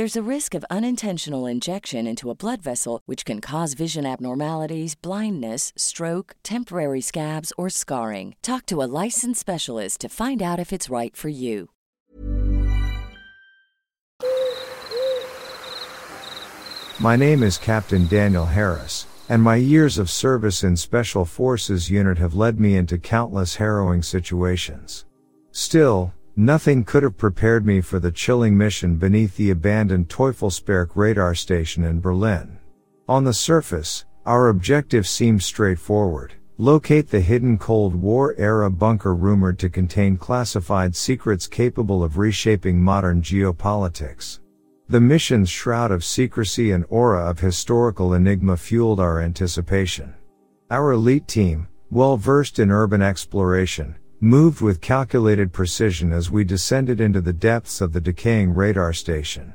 There's a risk of unintentional injection into a blood vessel, which can cause vision abnormalities, blindness, stroke, temporary scabs, or scarring. Talk to a licensed specialist to find out if it's right for you. My name is Captain Daniel Harris, and my years of service in Special Forces Unit have led me into countless harrowing situations. Still, nothing could have prepared me for the chilling mission beneath the abandoned Teufelsberg radar station in Berlin. On the surface, our objective seemed straightforward. Locate the hidden Cold War era bunker rumored to contain classified secrets capable of reshaping modern geopolitics. The mission's shroud of secrecy and aura of historical enigma fueled our anticipation. Our elite team, well versed in urban exploration, moved with calculated precision as we descended into the depths of the decaying radar station.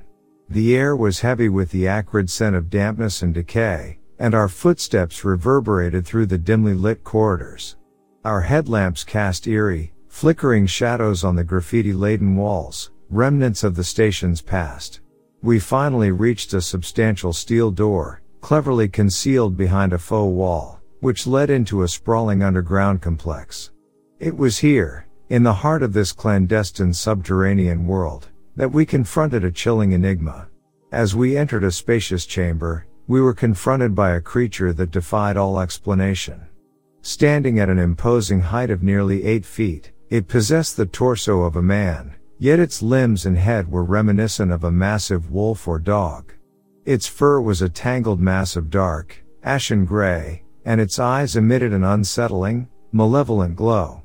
The air was heavy with the acrid scent of dampness and decay, and our footsteps reverberated through the dimly lit corridors. Our headlamps cast eerie, flickering shadows on the graffiti laden walls, remnants of the station's past. We finally reached a substantial steel door, cleverly concealed behind a faux wall, which led into a sprawling underground complex. It was here, in the heart of this clandestine subterranean world, that we confronted a chilling enigma. As we entered a spacious chamber, we were confronted by a creature that defied all explanation. Standing at an imposing height of nearly eight feet, it possessed the torso of a man, yet its limbs and head were reminiscent of a massive wolf or dog. Its fur was a tangled mass of dark, ashen gray, and its eyes emitted an unsettling, malevolent glow.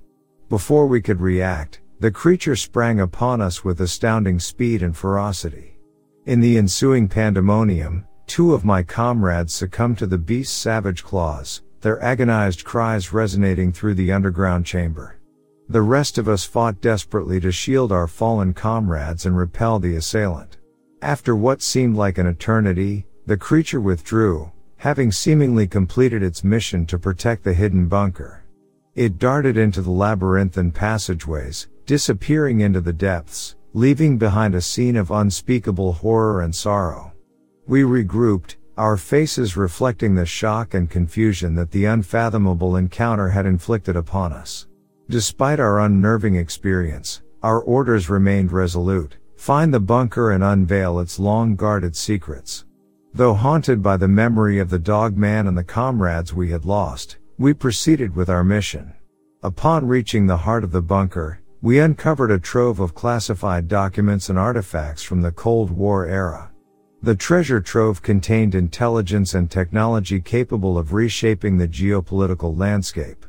Before we could react, the creature sprang upon us with astounding speed and ferocity. In the ensuing pandemonium, two of my comrades succumbed to the beast's savage claws, their agonized cries resonating through the underground chamber. The rest of us fought desperately to shield our fallen comrades and repel the assailant. After what seemed like an eternity, the creature withdrew, having seemingly completed its mission to protect the hidden bunker. It darted into the labyrinthine passageways, disappearing into the depths, leaving behind a scene of unspeakable horror and sorrow. We regrouped, our faces reflecting the shock and confusion that the unfathomable encounter had inflicted upon us. Despite our unnerving experience, our orders remained resolute. Find the bunker and unveil its long guarded secrets. Though haunted by the memory of the dog man and the comrades we had lost, we proceeded with our mission. Upon reaching the heart of the bunker, we uncovered a trove of classified documents and artifacts from the Cold War era. The treasure trove contained intelligence and technology capable of reshaping the geopolitical landscape.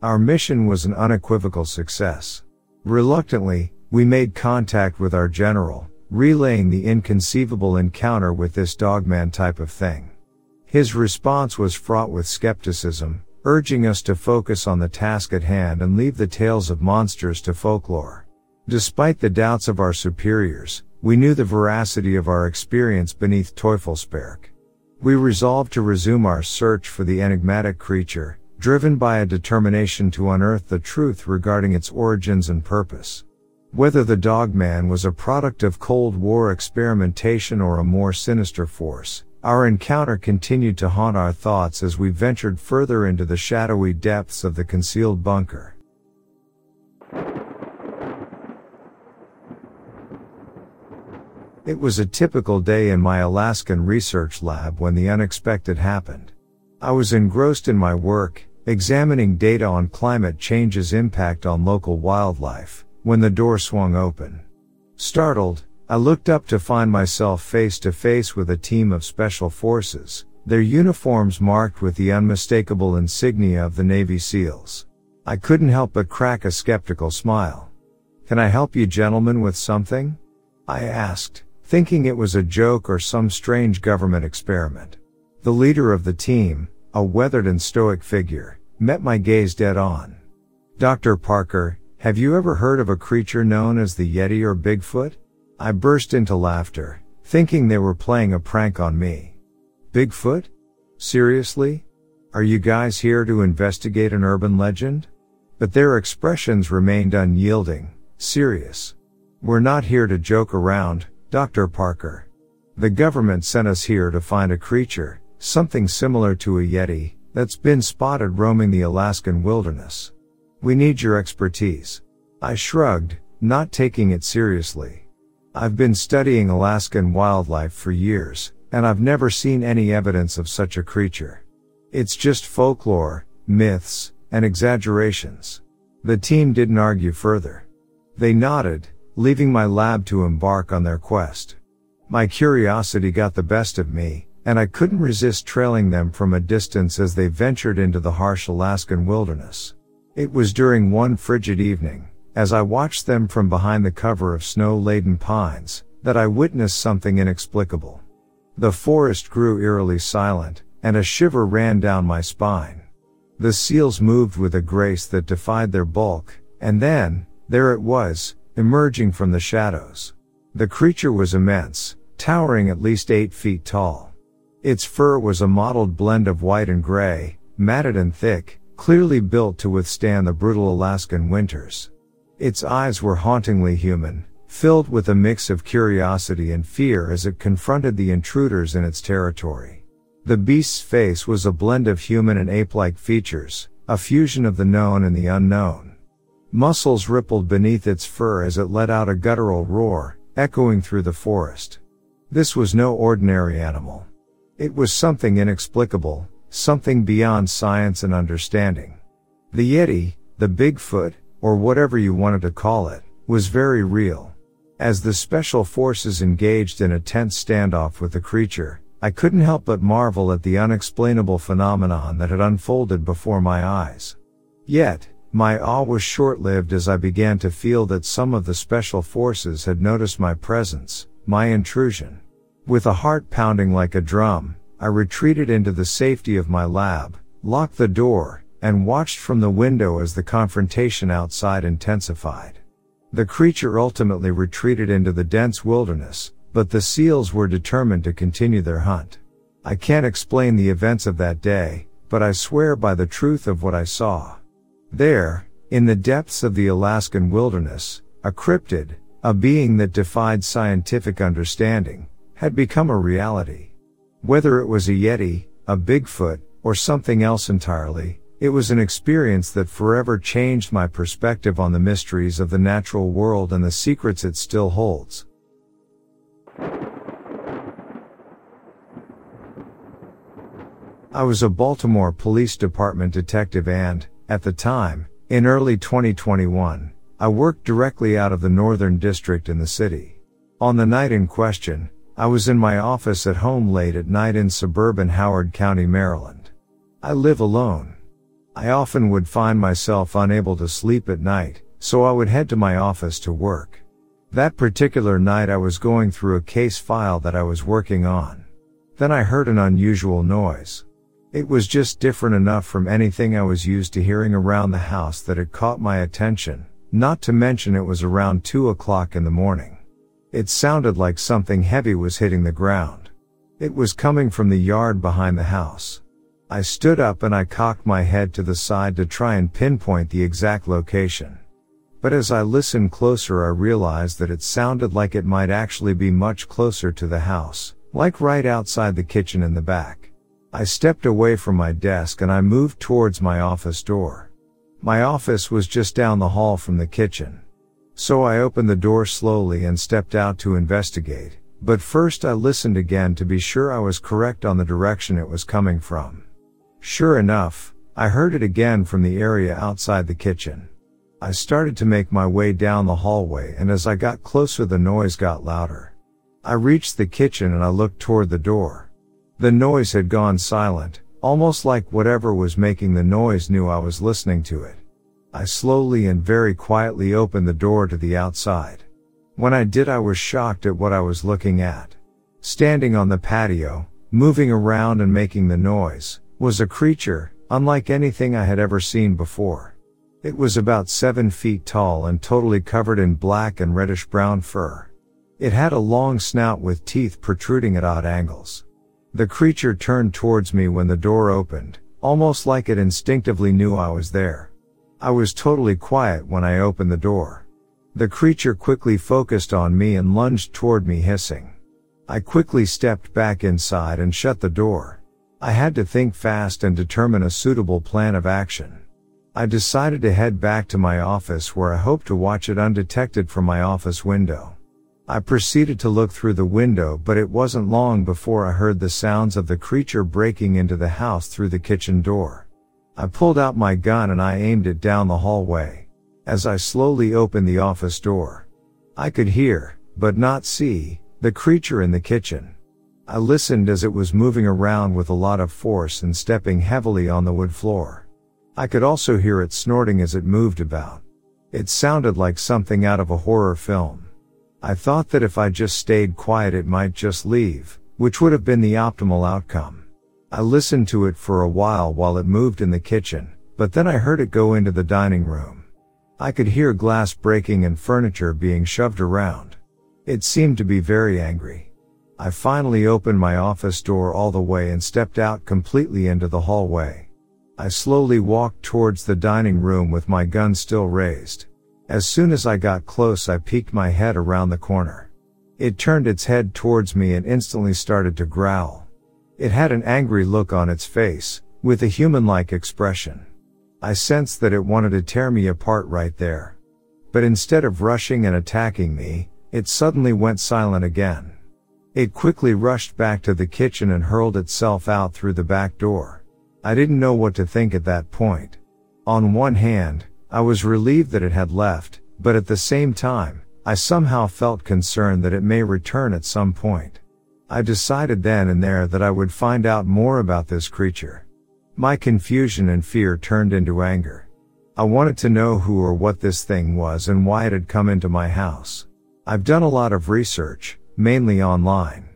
Our mission was an unequivocal success. Reluctantly, we made contact with our general, relaying the inconceivable encounter with this dogman type of thing. His response was fraught with skepticism, urging us to focus on the task at hand and leave the tales of monsters to folklore. Despite the doubts of our superiors, we knew the veracity of our experience beneath Teufelsberg. We resolved to resume our search for the enigmatic creature, driven by a determination to unearth the truth regarding its origins and purpose. Whether the dogman was a product of Cold War experimentation or a more sinister force, our encounter continued to haunt our thoughts as we ventured further into the shadowy depths of the concealed bunker. It was a typical day in my Alaskan research lab when the unexpected happened. I was engrossed in my work, examining data on climate change's impact on local wildlife, when the door swung open. Startled, I looked up to find myself face to face with a team of special forces, their uniforms marked with the unmistakable insignia of the Navy SEALs. I couldn't help but crack a skeptical smile. Can I help you gentlemen with something? I asked, thinking it was a joke or some strange government experiment. The leader of the team, a weathered and stoic figure, met my gaze dead on. Dr. Parker, have you ever heard of a creature known as the Yeti or Bigfoot? I burst into laughter, thinking they were playing a prank on me. Bigfoot? Seriously? Are you guys here to investigate an urban legend? But their expressions remained unyielding, serious. We're not here to joke around, Dr. Parker. The government sent us here to find a creature, something similar to a Yeti, that's been spotted roaming the Alaskan wilderness. We need your expertise. I shrugged, not taking it seriously. I've been studying Alaskan wildlife for years, and I've never seen any evidence of such a creature. It's just folklore, myths, and exaggerations. The team didn't argue further. They nodded, leaving my lab to embark on their quest. My curiosity got the best of me, and I couldn't resist trailing them from a distance as they ventured into the harsh Alaskan wilderness. It was during one frigid evening, as I watched them from behind the cover of snow-laden pines, that I witnessed something inexplicable. The forest grew eerily silent, and a shiver ran down my spine. The seals moved with a grace that defied their bulk, and then, there it was, emerging from the shadows. The creature was immense, towering at least eight feet tall. Its fur was a mottled blend of white and gray, matted and thick, clearly built to withstand the brutal Alaskan winters. Its eyes were hauntingly human, filled with a mix of curiosity and fear as it confronted the intruders in its territory. The beast's face was a blend of human and ape-like features, a fusion of the known and the unknown. Muscles rippled beneath its fur as it let out a guttural roar, echoing through the forest. This was no ordinary animal. It was something inexplicable, something beyond science and understanding. The Yeti, the Bigfoot, or whatever you wanted to call it, was very real. As the special forces engaged in a tense standoff with the creature, I couldn't help but marvel at the unexplainable phenomenon that had unfolded before my eyes. Yet, my awe was short-lived as I began to feel that some of the special forces had noticed my presence, my intrusion. With a heart pounding like a drum, I retreated into the safety of my lab, locked the door, and watched from the window as the confrontation outside intensified. The creature ultimately retreated into the dense wilderness, but the seals were determined to continue their hunt. I can't explain the events of that day, but I swear by the truth of what I saw. There, in the depths of the Alaskan wilderness, a cryptid, a being that defied scientific understanding, had become a reality. Whether it was a Yeti, a Bigfoot, or something else entirely, it was an experience that forever changed my perspective on the mysteries of the natural world and the secrets it still holds. I was a Baltimore Police Department detective and, at the time, in early 2021, I worked directly out of the Northern District in the city. On the night in question, I was in my office at home late at night in suburban Howard County, Maryland. I live alone. I often would find myself unable to sleep at night, so I would head to my office to work. That particular night I was going through a case file that I was working on. Then I heard an unusual noise. It was just different enough from anything I was used to hearing around the house that it caught my attention, not to mention it was around 2 o'clock in the morning. It sounded like something heavy was hitting the ground. It was coming from the yard behind the house. I stood up and I cocked my head to the side to try and pinpoint the exact location. But as I listened closer I realized that it sounded like it might actually be much closer to the house, like right outside the kitchen in the back. I stepped away from my desk and I moved towards my office door. My office was just down the hall from the kitchen. So I opened the door slowly and stepped out to investigate, but first I listened again to be sure I was correct on the direction it was coming from. Sure enough, I heard it again from the area outside the kitchen. I started to make my way down the hallway and as I got closer the noise got louder. I reached the kitchen and I looked toward the door. The noise had gone silent, almost like whatever was making the noise knew I was listening to it. I slowly and very quietly opened the door to the outside. When I did I was shocked at what I was looking at. Standing on the patio, moving around and making the noise, was a creature, unlike anything I had ever seen before. It was about seven feet tall and totally covered in black and reddish brown fur. It had a long snout with teeth protruding at odd angles. The creature turned towards me when the door opened, almost like it instinctively knew I was there. I was totally quiet when I opened the door. The creature quickly focused on me and lunged toward me hissing. I quickly stepped back inside and shut the door. I had to think fast and determine a suitable plan of action. I decided to head back to my office where I hoped to watch it undetected from my office window. I proceeded to look through the window but it wasn't long before I heard the sounds of the creature breaking into the house through the kitchen door. I pulled out my gun and I aimed it down the hallway. As I slowly opened the office door, I could hear, but not see, the creature in the kitchen. I listened as it was moving around with a lot of force and stepping heavily on the wood floor. I could also hear it snorting as it moved about. It sounded like something out of a horror film. I thought that if I just stayed quiet it might just leave, which would have been the optimal outcome. I listened to it for a while while it moved in the kitchen, but then I heard it go into the dining room. I could hear glass breaking and furniture being shoved around. It seemed to be very angry. I finally opened my office door all the way and stepped out completely into the hallway. I slowly walked towards the dining room with my gun still raised. As soon as I got close, I peeked my head around the corner. It turned its head towards me and instantly started to growl. It had an angry look on its face, with a human-like expression. I sensed that it wanted to tear me apart right there. But instead of rushing and attacking me, it suddenly went silent again. It quickly rushed back to the kitchen and hurled itself out through the back door. I didn't know what to think at that point. On one hand, I was relieved that it had left, but at the same time, I somehow felt concerned that it may return at some point. I decided then and there that I would find out more about this creature. My confusion and fear turned into anger. I wanted to know who or what this thing was and why it had come into my house. I've done a lot of research, mainly online.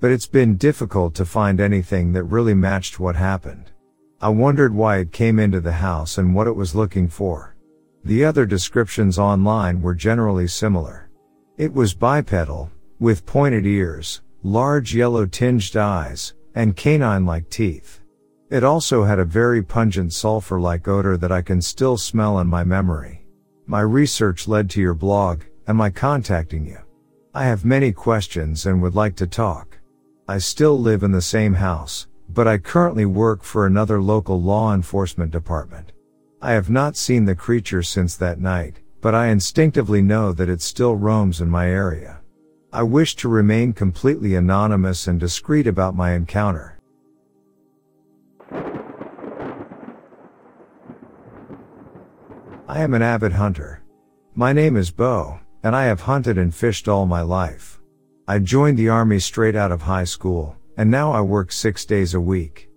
But it's been difficult to find anything that really matched what happened. I wondered why it came into the house and what it was looking for. The other descriptions online were generally similar. It was bipedal, with pointed ears, large yellow tinged eyes, and canine-like teeth. It also had a very pungent sulfur-like odor that I can still smell in my memory. My research led to your blog, and my contacting you. I have many questions and would like to talk. I still live in the same house, but I currently work for another local law enforcement department. I have not seen the creature since that night, but I instinctively know that it still roams in my area. I wish to remain completely anonymous and discreet about my encounter. I am an avid hunter. My name is Bo, and I have hunted and fished all my life. I joined the army straight out of high school, and now I work six days a week.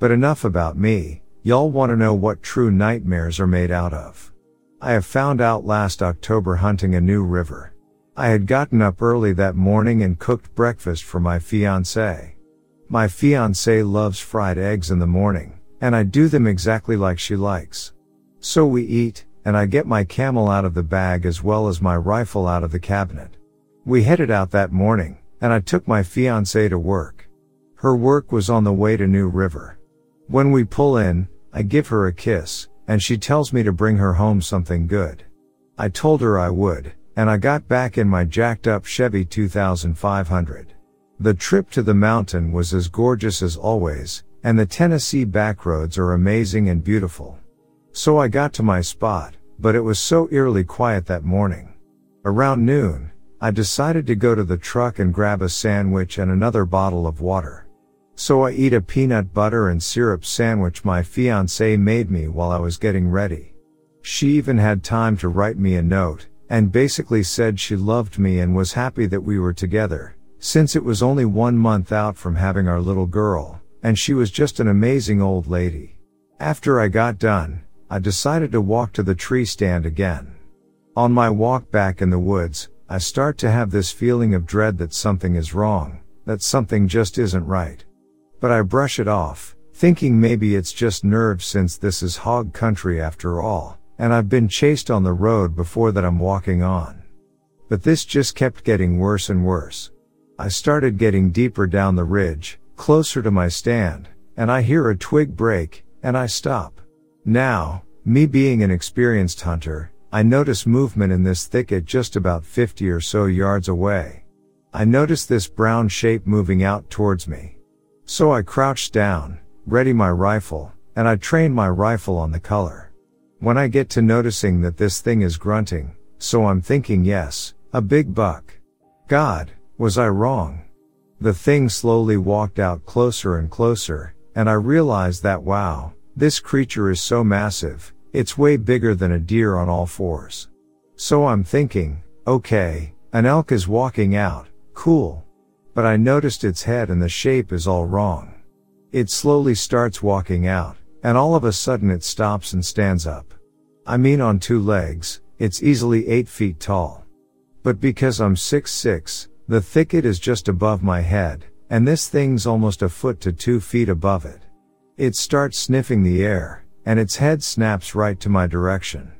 But enough about me, y'all wanna know what true nightmares are made out of. I have found out last October hunting a new river. I had gotten up early that morning and cooked breakfast for my fiancée. My fiancée loves fried eggs in the morning, and I do them exactly like she likes. So we eat, and I get my camel out of the bag as well as my rifle out of the cabinet. We headed out that morning, and I took my fiancée to work. Her work was on the way to New River. When we pull in, I give her a kiss, and she tells me to bring her home something good. I told her I would, and I got back in my jacked up Chevy 2500. The trip to the mountain was as gorgeous as always, and the Tennessee backroads are amazing and beautiful. So I got to my spot, but it was so eerily quiet that morning. Around noon, I decided to go to the truck and grab a sandwich and another bottle of water. So I eat a peanut butter and syrup sandwich my fiancée made me while I was getting ready. She even had time to write me a note, and basically said she loved me and was happy that we were together, since it was only one month out from having our little girl, and she was just an amazing old lady. After I got done, I decided to walk to the tree stand again. On my walk back in the woods, I start to have this feeling of dread that something is wrong, that something just isn't right. But I brush it off, thinking maybe it's just nerves since this is hog country after all, and I've been chased on the road before that I'm walking on. But this just kept getting worse and worse. I started getting deeper down the ridge, closer to my stand, and I hear a twig break, and I stop. Now, me being an experienced hunter, I notice movement in this thicket just about 50 or so yards away. I notice this brown shape moving out towards me. So I crouched down, ready my rifle, and I trained my rifle on the color. When I get to noticing that this thing is grunting, so I'm thinking yes, a big buck. God, was I wrong? The thing slowly walked out closer and closer, and I realized that wow, this creature is so massive, it's way bigger than a deer on all fours. So I'm thinking, okay, an elk is walking out, cool. But I noticed its head and the shape is all wrong. It slowly starts walking out, and all of a sudden it stops and stands up. I mean on two legs, it's easily 8 feet tall. But because I'm 6'6, the thicket is just above my head, and this thing's almost a foot to two feet above it. It starts sniffing the air, and its head snaps right to my direction.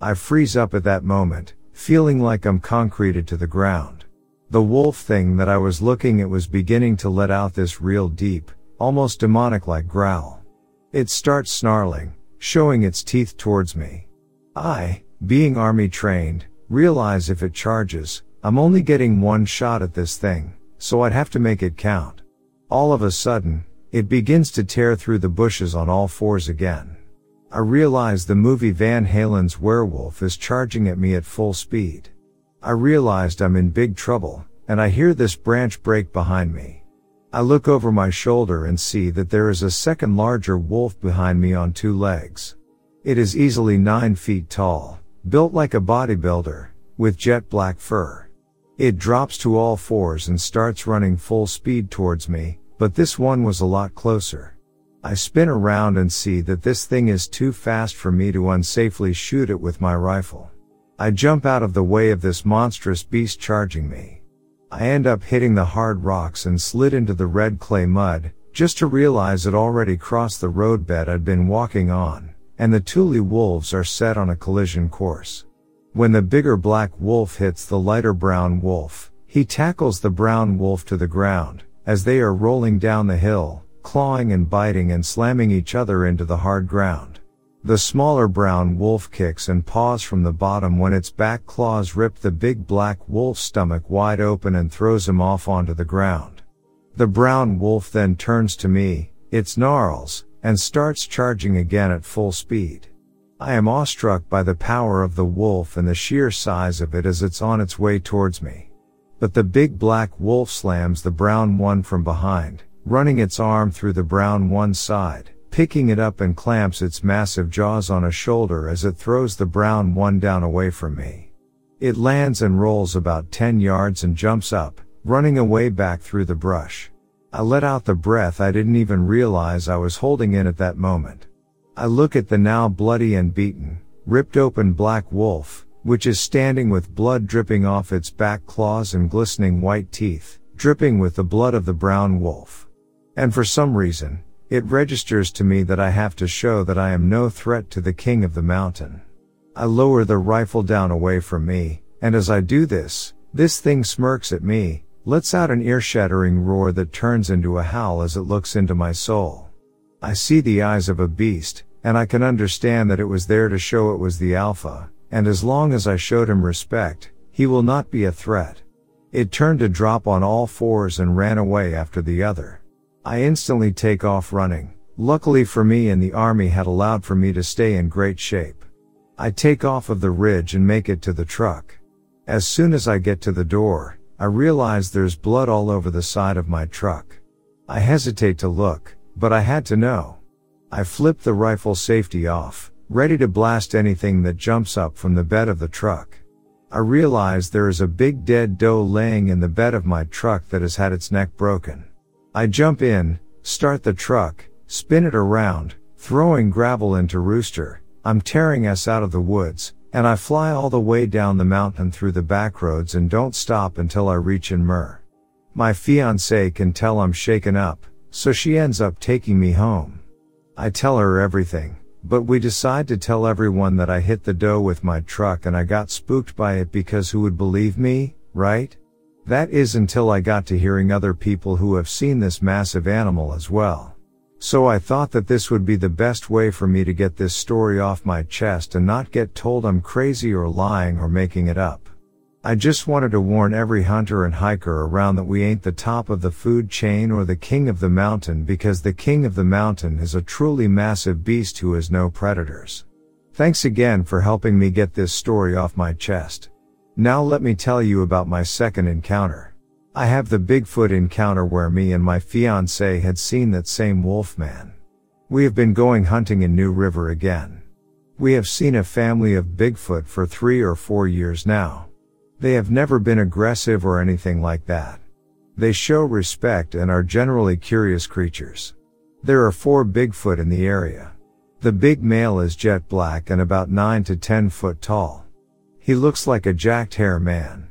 I freeze up at that moment, feeling like I'm concreted to the ground. The wolf thing that I was looking at was beginning to let out this real deep, almost demonic like growl. It starts snarling, showing its teeth towards me. I, being army trained, realize if it charges, I'm only getting one shot at this thing, so I'd have to make it count. All of a sudden, it begins to tear through the bushes on all fours again. I realize the movie Van Helsing's Werewolf is charging at me at full speed. I realized I'm in big trouble, and I hear this branch break behind me. I look over my shoulder and see that there is a second larger wolf behind me on two legs. It is easily nine feet tall, built like a bodybuilder, with jet black fur. It drops to all fours and starts running full speed towards me, but this one was a lot closer. I spin around and see that this thing is too fast for me to unsafely shoot it with my rifle. I jump out of the way of this monstrous beast charging me. I end up hitting the hard rocks and slid into the red clay mud, just to realize it already crossed the roadbed I'd been walking on, and the Thule wolves are set on a collision course. When the bigger black wolf hits the lighter brown wolf, he tackles the brown wolf to the ground, as they are rolling down the hill, clawing and biting and slamming each other into the hard ground. The smaller brown wolf kicks and paws from the bottom when its back claws rip the big black wolf's stomach wide open and throws him off onto the ground. The brown wolf then turns to me, it snarls, and starts charging again at full speed. I am awestruck by the power of the wolf and the sheer size of it as it's on its way towards me. But the big black wolf slams the brown one from behind, running its arm through the brown one's side, picking it up and clamps its massive jaws on a shoulder as it throws the brown one down away from me. It lands and rolls about 10 yards and jumps up, running away back through the brush. I let out the breath I didn't even realize I was holding in at that moment. I look at the now bloody and beaten, ripped open black wolf, which is standing with blood dripping off its back claws and glistening white teeth, dripping with the blood of the brown wolf. And for some reason, it registers to me that I have to show that I am no threat to the king of the mountain. I lower the rifle down away from me, and as I do this, this thing smirks at me, lets out an ear-shattering roar that turns into a howl as it looks into my soul. I see the eyes of a beast, and I can understand that it was there to show it was the alpha, and as long as I showed him respect, he will not be a threat. It turned to drop on all fours and ran away after the other. I instantly take off running. Luckily for me and the army had allowed for me to stay in great shape. I take off of the ridge and make it to the truck. As soon as I get to the door, I realize there's blood all over the side of my truck. I hesitate to look, but I had to know. I flip the rifle safety off, ready to blast anything that jumps up from the bed of the truck. I realize there is a big dead doe laying in the bed of my truck that has had its neck broken. I jump in, start the truck, spin it around, throwing gravel into Rooster. I'm tearing us out of the woods, and I fly all the way down the mountain through the back roads and don't stop until I reach in Mur. My fiance can tell I'm shaken up, so she ends up taking me home. I tell her everything, but we decide to tell everyone that I hit the doe with my truck and I got spooked by it because who would believe me, right? That is until I got to hearing other people who have seen this massive animal as well. So I thought that this would be the best way for me to get this story off my chest and not get told I'm crazy or lying or making it up. I just wanted to warn every hunter and hiker around that we ain't the top of the food chain or the king of the mountain because the king of the mountain is a truly massive beast who has no predators. Thanks again for helping me get this story off my chest. Now let me tell you about my second encounter. I have the Bigfoot encounter where me and my fiance had seen that same wolf man. We have been going hunting in New River again. We have seen a family of Bigfoot for three or four years now. They have never been aggressive or anything like that. They show respect and are generally curious creatures. There are four Bigfoot in the area. The big male is jet black and about 9 to 10 foot tall. He looks like a jacked hair man.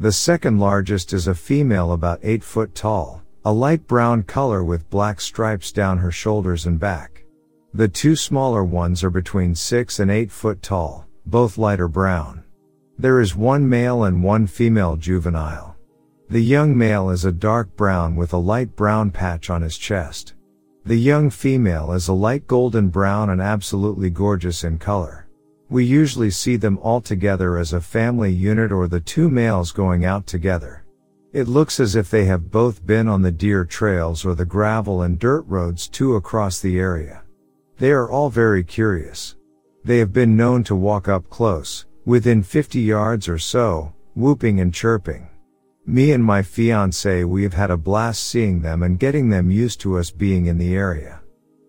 The second largest is a female about 8 foot tall, a light brown color with black stripes down her shoulders and back. The two smaller ones are between 6 and 8 foot tall, both lighter brown. There is one male and one female juvenile. The young male is a dark brown with a light brown patch on his chest. The young female is a light golden brown and absolutely gorgeous in color. We usually see them all together as a family unit or the two males going out together. It looks as if they have both been on the deer trails or the gravel and dirt roads too across the area. They are all very curious. They have been known to walk up close, within 50 yards or so, whooping and chirping. Me and my fiance we have had a blast seeing them and getting them used to us being in the area.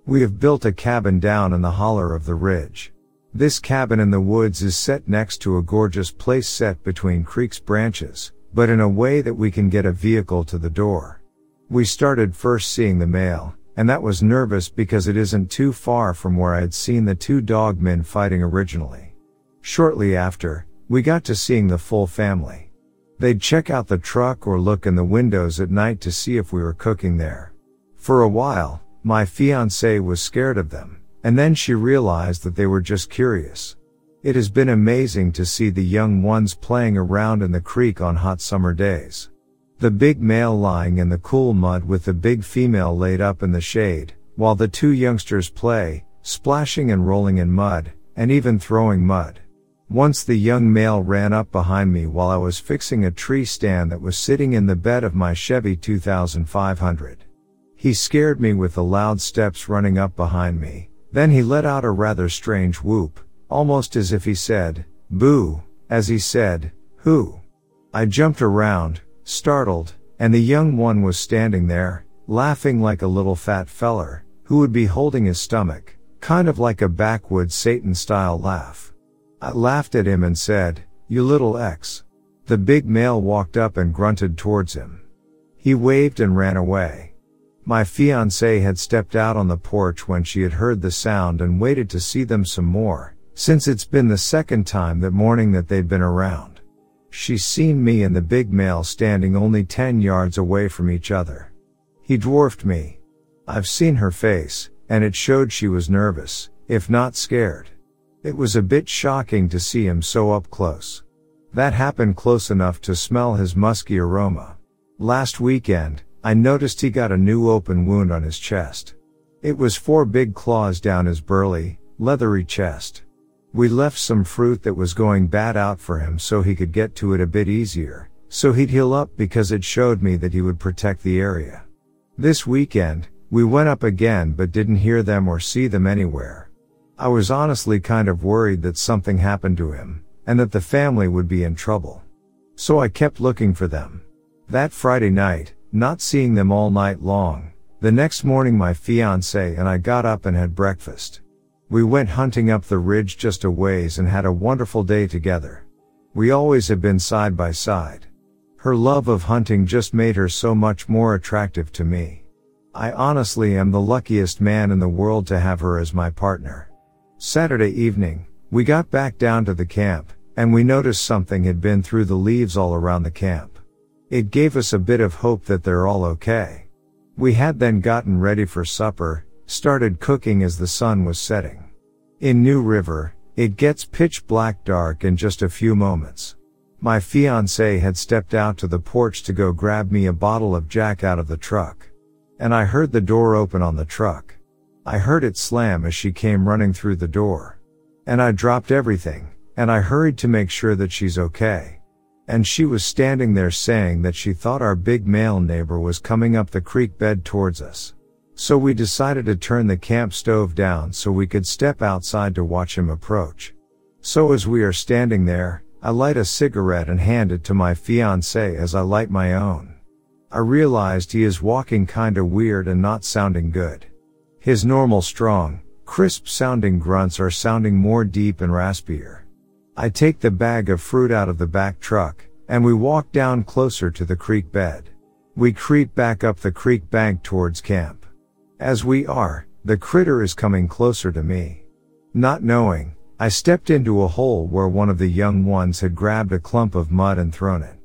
We have built a cabin down in the holler of the ridge. This cabin in the woods is set next to a gorgeous place set between creek's branches, but in a way that we can get a vehicle to the door. We started first seeing the male, and that was nervous because it isn't too far from where I had seen the two dog men fighting originally. Shortly after, we got to seeing the full family. They'd check out the truck or look in the windows at night to see if we were cooking there. For a while, my fiance was scared of them. And then she realized that they were just curious. It has been amazing to see the young ones playing around in the creek on hot summer days. The big male lying in the cool mud with the big female laid up in the shade, while the two youngsters play, splashing and rolling in mud, and even throwing mud. Once the young male ran up behind me while I was fixing a tree stand that was sitting in the bed of my Chevy 2500. He scared me with the loud steps running up behind me, then he let out a rather strange whoop, almost as if he said, boo, as he said, who? I jumped around, startled, and the young one was standing there, laughing like a little fat feller, who would be holding his stomach, kind of like a backwoods Satan style laugh. I laughed at him and said, you little X. The big male walked up and grunted towards him. He waved and ran away. My fiancée had stepped out on the porch when she had heard the sound and waited to see them some more, since it's been the second time that morning that they'd been around. She's seen me and the big male standing only 10 yards away from each other. He dwarfed me. I've seen her face, and it showed she was nervous, if not scared. It was a bit shocking to see him so up close. That happened close enough to smell his musky aroma. Last weekend, I noticed he got a new open wound on his chest. It was four big claws down his burly, leathery chest. We left some fruit that was going bad out for him so he could get to it a bit easier, so he'd heal up because it showed me that he would protect the area. This weekend, we went up again but didn't hear them or see them anywhere. I was honestly kind of worried that something happened to him, and that the family would be in trouble. So I kept looking for them. That Friday night, not seeing them all night long. The next morning my fiance and I got up and had breakfast. We went hunting up the ridge just a ways and had a wonderful day together. We always have been side by side. Her love of hunting just made her so much more attractive to me. I honestly am the luckiest man in the world to have her as my partner. Saturday evening, we got back down to the camp, and we noticed something had been through the leaves all around the camp. It gave us a bit of hope that they're all okay. We had then gotten ready for supper, started cooking as the sun was setting. In New River, it gets pitch black dark in just a few moments. My fiancée had stepped out to the porch to go grab me a bottle of Jack out of the truck. And I heard the door open on the truck. I heard it slam as she came running through the door. And I dropped everything, and I hurried to make sure that she's okay and she was standing there saying that she thought our big male neighbor was coming up the creek bed towards us. So we decided to turn the camp stove down so we could step outside to watch him approach. So as we are standing there, I light a cigarette and hand it to my fiance as I light my own. I realized he is walking kinda weird and not sounding good. His normal strong, crisp sounding grunts are sounding more deep and raspier. I take the bag of fruit out of the back truck, and we walk down closer to the creek bed. We creep back up the creek bank towards camp. As we are, the critter is coming closer to me. Not knowing, I stepped into a hole where one of the young ones had grabbed a clump of mud and thrown it.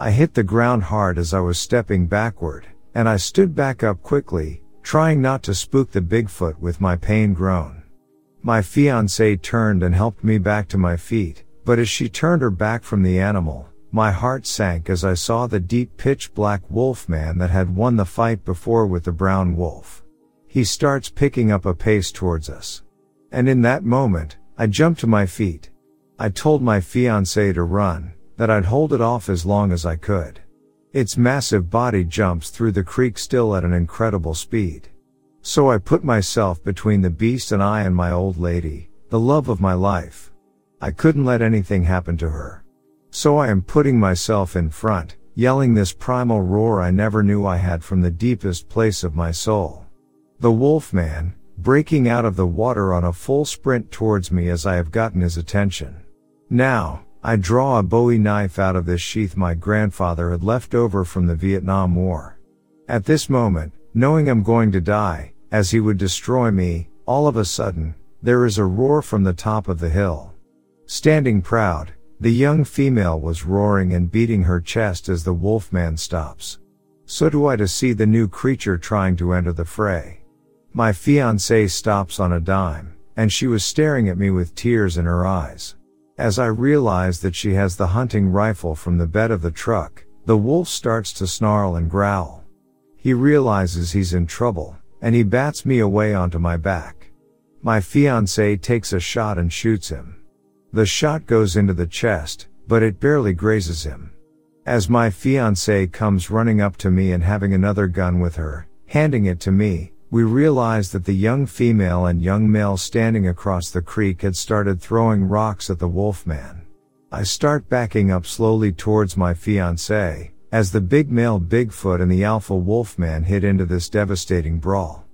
I hit the ground hard as I was stepping backward, and I stood back up quickly, trying not to spook the Bigfoot with my pain groan. My fiancée turned and helped me back to my feet, but as she turned her back from the animal, my heart sank as I saw the deep pitch black wolf man that had won the fight before with the brown wolf. He starts picking up a pace towards us. And in that moment, I jumped to my feet. I told my fiancée to run, that I'd hold it off as long as I could. Its massive body jumps through the creek still at an incredible speed. So I put myself between the beast and I and my old lady, the love of my life. I couldn't let anything happen to her. So I am putting myself in front, yelling this primal roar I never knew I had from the deepest place of my soul. The wolf man, breaking out of the water on a full sprint towards me as I have gotten his attention. Now, I draw a bowie knife out of this sheath my grandfather had left over from the Vietnam War. At this moment, knowing I'm going to die, as he would destroy me, all of a sudden, there is a roar from the top of the hill. Standing proud, the young female was roaring and beating her chest as the wolfman stops. So do I to see the new creature trying to enter the fray. My fiancée stops on a dime, and she was staring at me with tears in her eyes. As I realize that she has the hunting rifle from the bed of the truck, the wolf starts to snarl and growl. He realizes he's in trouble, and he bats me away onto my back. My fiancé takes a shot and shoots him. The shot goes into the chest, but it barely grazes him. As my fiancé comes running up to me and having another gun with her, handing it to me, we realized that the young female and young male standing across the creek had started throwing rocks at the wolfman. I start backing up slowly towards my fiancée, as the big male Bigfoot and the alpha wolfman hit into this devastating brawl.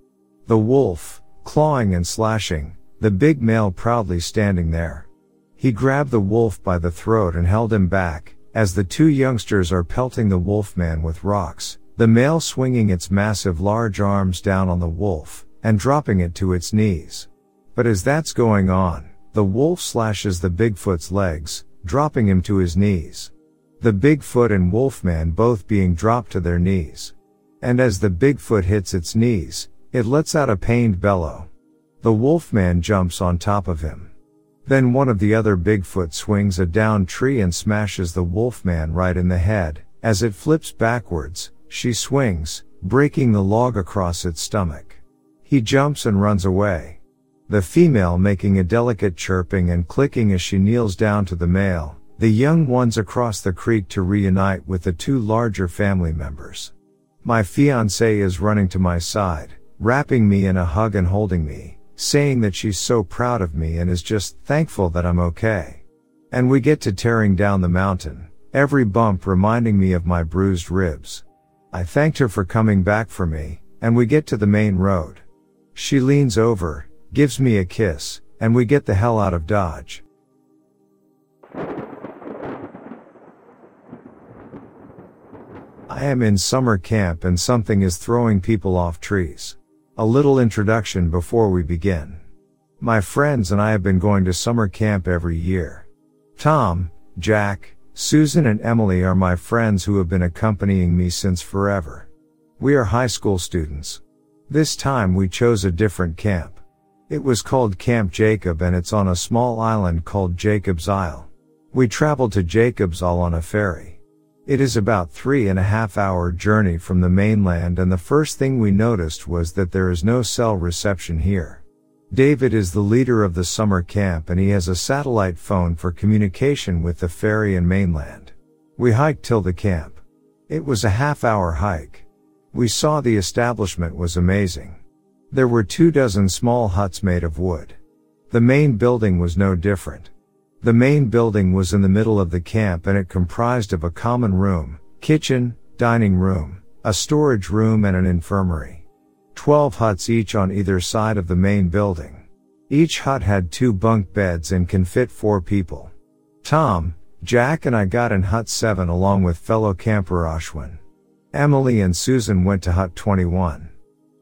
The wolf, clawing and slashing, the big male proudly standing there. He grabbed the wolf by the throat and held him back, as the two youngsters are pelting the wolfman with rocks, the male swinging its massive large arms down on the wolf, and dropping it to its knees. But as that's going on, the wolf slashes the Bigfoot's legs, dropping him to his knees. The Bigfoot and Wolfman both being dropped to their knees. And as the Bigfoot hits its knees, it lets out a pained bellow. The Wolfman jumps on top of him. Then one of the other Bigfoot swings a down tree and smashes the Wolfman right in the head, as it flips backwards, she swings, breaking the log across its stomach. He jumps and runs away. The female making a delicate chirping and clicking as she kneels down to the male, the young ones across the creek to reunite with the two larger family members. My fiance is running to my side, wrapping me in a hug and holding me, saying that she's so proud of me and is just thankful that I'm okay. And we get to tearing down the mountain, every bump reminding me of my bruised ribs. I thanked her for coming back for me, and we get to the main road. She leans over, gives me a kiss, and we get the hell out of Dodge. I am in summer camp and something is throwing people off trees. A little introduction before we begin. My friends and I have been going to summer camp every year. Tom, Jack, Susan and Emily are my friends who have been accompanying me since forever. We are high school students. This time we chose a different camp. It was called Camp Jacob and it's on a small island called Jacob's Isle. We traveled to Jacob's Isle on a ferry. It is about three and a half hour journey from the mainland and the first thing we noticed was that there is no cell reception here. David is the leader of the summer camp and he has a satellite phone for communication with the ferry and mainland. We hiked till the camp. It was a half hour hike. We saw the establishment was amazing. There were two dozen small huts made of wood. The main building was no different. The main building was in the middle of the camp and it comprised of a common room, kitchen, dining room, a storage room and an infirmary. 12 huts each on either side of the main building. Each hut had two bunk beds and can fit four people. Tom, Jack and I got in hut 7 along with fellow camper Ashwin. Emily and Susan went to hut 21.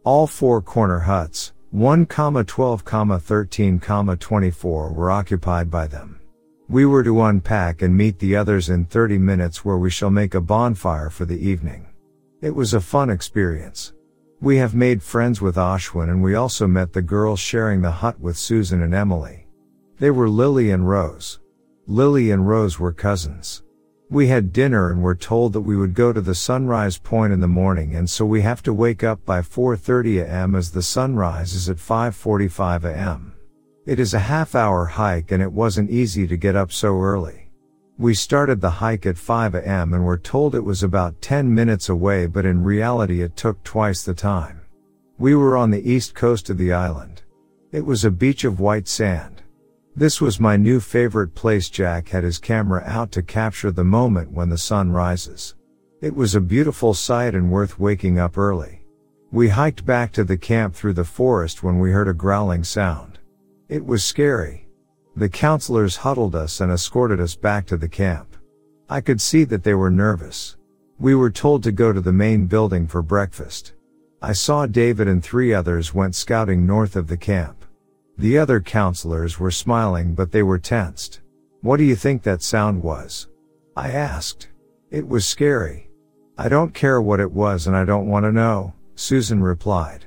All four corner huts, 1, 12, 13, 24 were occupied by them. We were to unpack and meet the others in 30 minutes where we shall make a bonfire for the evening. It was a fun experience. We have made friends with Ashwin and we also met the girls sharing the hut with Susan and Emily. They were Lily and Rose. Lily and Rose were cousins. We had dinner and were told that we would go to the sunrise point in the morning and so we have to wake up by 4.30 am as the sunrise is at 5.45 am. It is a half hour hike and it wasn't easy to get up so early. We started the hike at 5 am and were told it was about 10 minutes away but in reality it took twice the time. We were on the east coast of the island. It was a beach of white sand. This was my new favorite place Jack had his camera out to capture the moment when the sun rises. It was a beautiful sight and worth waking up early. We hiked back to the camp through the forest when we heard a growling sound. It was scary. The counselors huddled us and escorted us back to the camp. I could see that they were nervous. We were told to go to the main building for breakfast. I saw David and three others went scouting north of the camp. The other counselors were smiling but they were tensed. What do you think that sound was? I asked. It was scary. I don't care what it was and I don't want to know, Susan replied.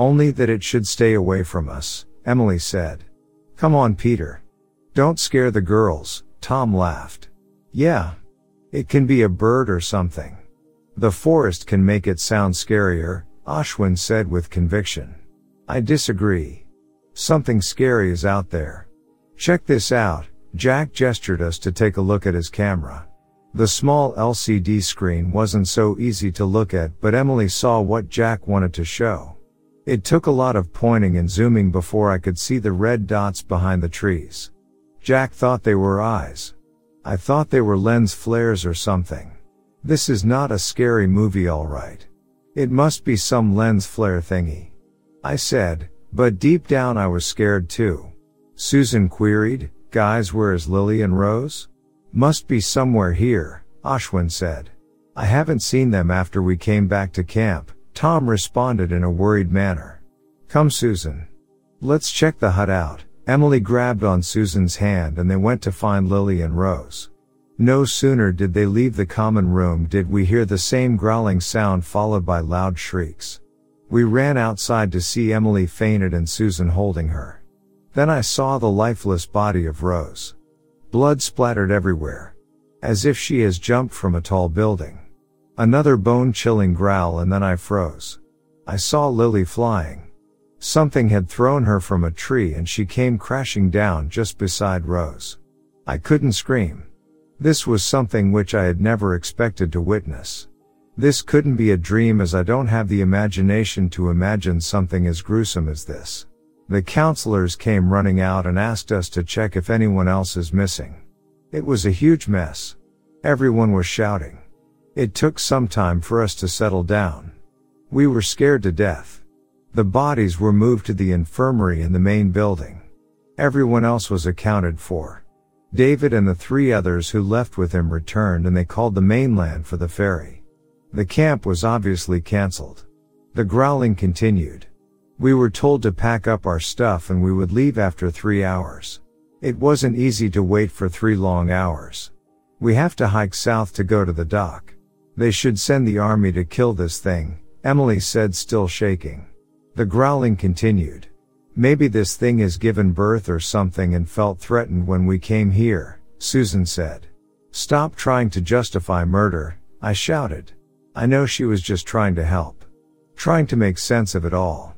Only that it should stay away from us, Emily said. Come on, Peter. Don't scare the girls, Tom laughed. Yeah. It can be a bird or something. The forest can make it sound scarier, Ashwin said with conviction. I disagree. Something scary is out there. Check this out, Jack gestured us to take a look at his camera. The small LCD screen wasn't so easy to look at, but Emily saw what Jack wanted to show. It took a lot of pointing and zooming before I could see the red dots behind the trees. Jack thought they were eyes. I thought they were lens flares or something. This is not a scary movie alright. It must be some lens flare thingy. I said, but deep down I was scared too. Susan queried, guys where's Lily and Rose? Must be somewhere here, Ashwin said. I haven't seen them after we came back to camp, Tom responded in a worried manner. Come Susan. Let's check the hut out. Emily grabbed on Susan's hand and they went to find Lily and Rose. No sooner did they leave the common room did we hear the same growling sound followed by loud shrieks. We ran outside to see Emily fainted and Susan holding her. Then I saw the lifeless body of Rose. Blood splattered everywhere. As if she has jumped from a tall building. Another bone chilling growl and then I froze. I saw Lily flying. Something had thrown her from a tree and she came crashing down just beside Rose. I couldn't scream. This was something which I had never expected to witness. This couldn't be a dream as I don't have the imagination to imagine something as gruesome as this. The counselors came running out and asked us to check if anyone else is missing. It was a huge mess. Everyone was shouting. It took some time for us to settle down. We were scared to death. The bodies were moved to the infirmary in the main building. Everyone else was accounted for. David and the three others who left with him returned and they called the mainland for the ferry. The camp was obviously cancelled. The growling continued. We were told to pack up our stuff and we would leave after three hours. It wasn't easy to wait for three long hours. We have to hike south to go to the dock. They should send the army to kill this thing, Emily said still shaking. The growling continued. Maybe this thing has given birth or something and felt threatened when we came here, Susan said. Stop trying to justify murder, I shouted. I know she was just trying to help. Trying to make sense of it all.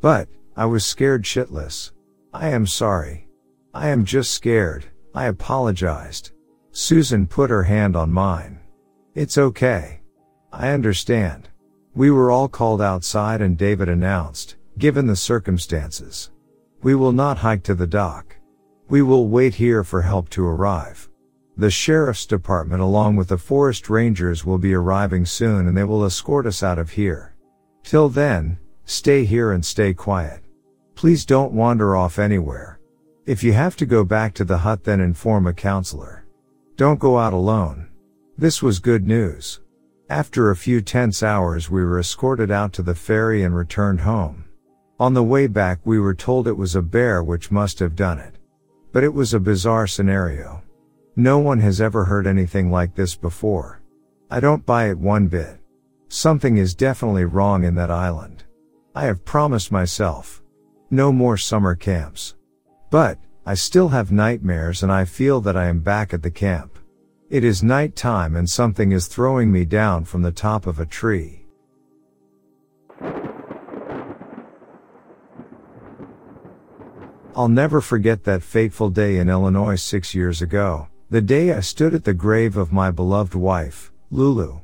But, I was scared shitless. I am sorry. I am just scared, I apologized. Susan put her hand on mine. It's okay. I understand. We were all called outside and David announced, given the circumstances. We will not hike to the dock. We will wait here for help to arrive. The sheriff's department along with the forest rangers will be arriving soon and they will escort us out of here. Till then, stay here and stay quiet. Please don't wander off anywhere. If you have to go back to the hut then inform a counselor. Don't go out alone. This was good news. After a few tense hours we were escorted out to the ferry and returned home. On the way back we were told it was a bear which must have done it. But it was a bizarre scenario. No one has ever heard anything like this before. I don't buy it one bit. Something is definitely wrong in that island. I have promised myself. No more summer camps. But, I still have nightmares and I feel that I am back at the camp. It is night time and something is throwing me down from the top of a tree. I'll never forget that fateful day in Illinois six years ago. The day I stood at the grave of my beloved wife, Lulu.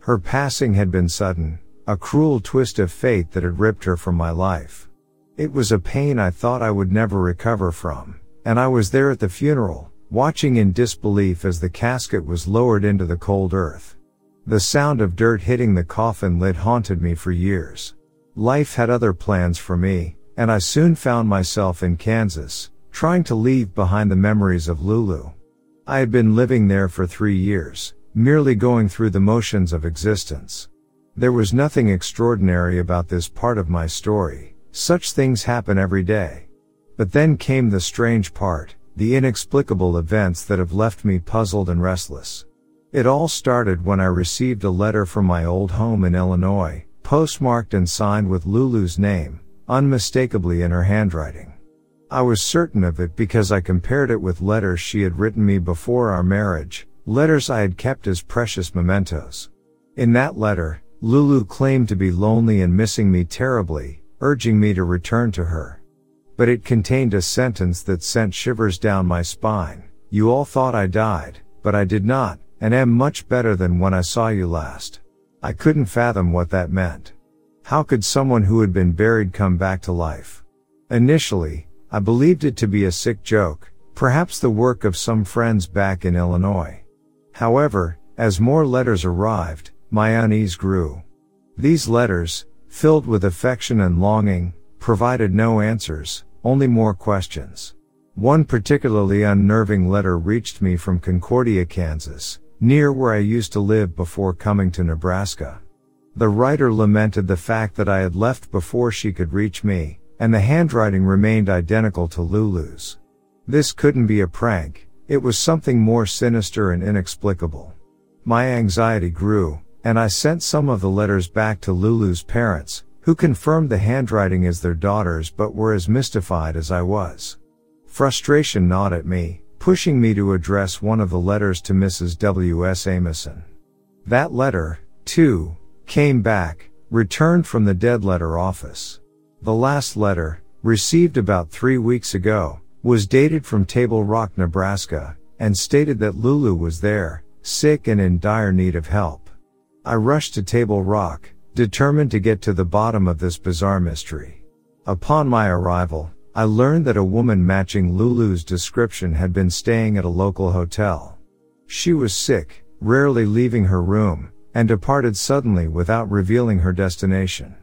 Her passing had been sudden, a cruel twist of fate that had ripped her from my life. It was a pain I thought I would never recover from, and I was there at the funeral, watching in disbelief as the casket was lowered into the cold earth. The sound of dirt hitting the coffin lid haunted me for years. Life had other plans for me, and I soon found myself in Kansas, trying to leave behind the memories of Lulu. I had been living there for three years, merely going through the motions of existence. There was nothing extraordinary about this part of my story. Such things happen every day. But then came the strange part, the inexplicable events that have left me puzzled and restless. It all started when I received a letter from my old home in Illinois, postmarked and signed with Lulu's name, unmistakably in her handwriting. I was certain of it because I compared it with letters she had written me before our marriage, letters I had kept as precious mementos. In that letter, Lulu claimed to be lonely and missing me terribly, urging me to return to her. But it contained a sentence that sent shivers down my spine. You all thought I died, but I did not, and am much better than when I saw you last. I couldn't fathom what that meant. How could someone who had been buried come back to life? Initially, I believed it to be a sick joke, perhaps the work of some friends back in Illinois. However, as more letters arrived, my unease grew. These letters, filled with affection and longing, provided no answers, only more questions. One particularly unnerving letter reached me from Concordia, Kansas, near where I used to live before coming to Nebraska. The writer lamented the fact that I had left before she could reach me, and the handwriting remained identical to Lulu's. This couldn't be a prank, it was something more sinister and inexplicable. My anxiety grew, and I sent some of the letters back to Lulu's parents, who confirmed the handwriting as their daughter's but were as mystified as I was. Frustration gnawed at me, pushing me to address one of the letters to Mrs. W.S. Amison. That letter, too, came back, returned from the dead letter office. The last letter, received about three weeks ago, was dated from Table Rock, Nebraska, and stated that Lulu was there, sick and in dire need of help. I rushed to Table Rock, determined to get to the bottom of this bizarre mystery. Upon my arrival, I learned that a woman matching Lulu's description had been staying at a local hotel. She was sick, rarely leaving her room, and departed suddenly without revealing her destination.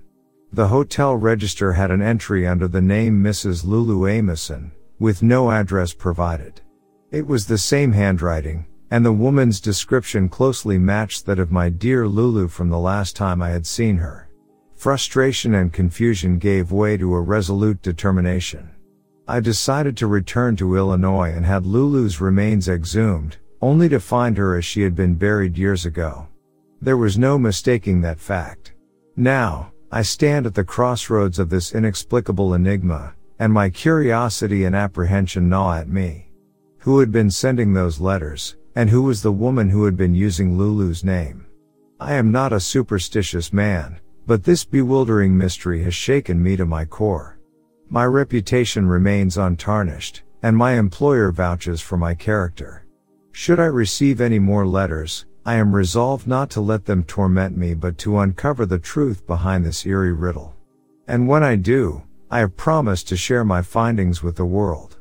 The hotel register had an entry under the name Mrs. Lulu Amison, with no address provided. It was the same handwriting, and the woman's description closely matched that of my dear Lulu from the last time I had seen her. Frustration and confusion gave way to a resolute determination. I decided to return to Illinois and had Lulu's remains exhumed, only to find her as she had been buried years ago. There was no mistaking that fact. Now, I stand at the crossroads of this inexplicable enigma, and my curiosity and apprehension gnaw at me. Who had been sending those letters, and who was the woman who had been using Lulu's name? I am not a superstitious man, but this bewildering mystery has shaken me to my core. My reputation remains untarnished, and my employer vouches for my character. Should I receive any more letters, I am resolved not to let them torment me but to uncover the truth behind this eerie riddle. And when I do, I have promised to share my findings with the world.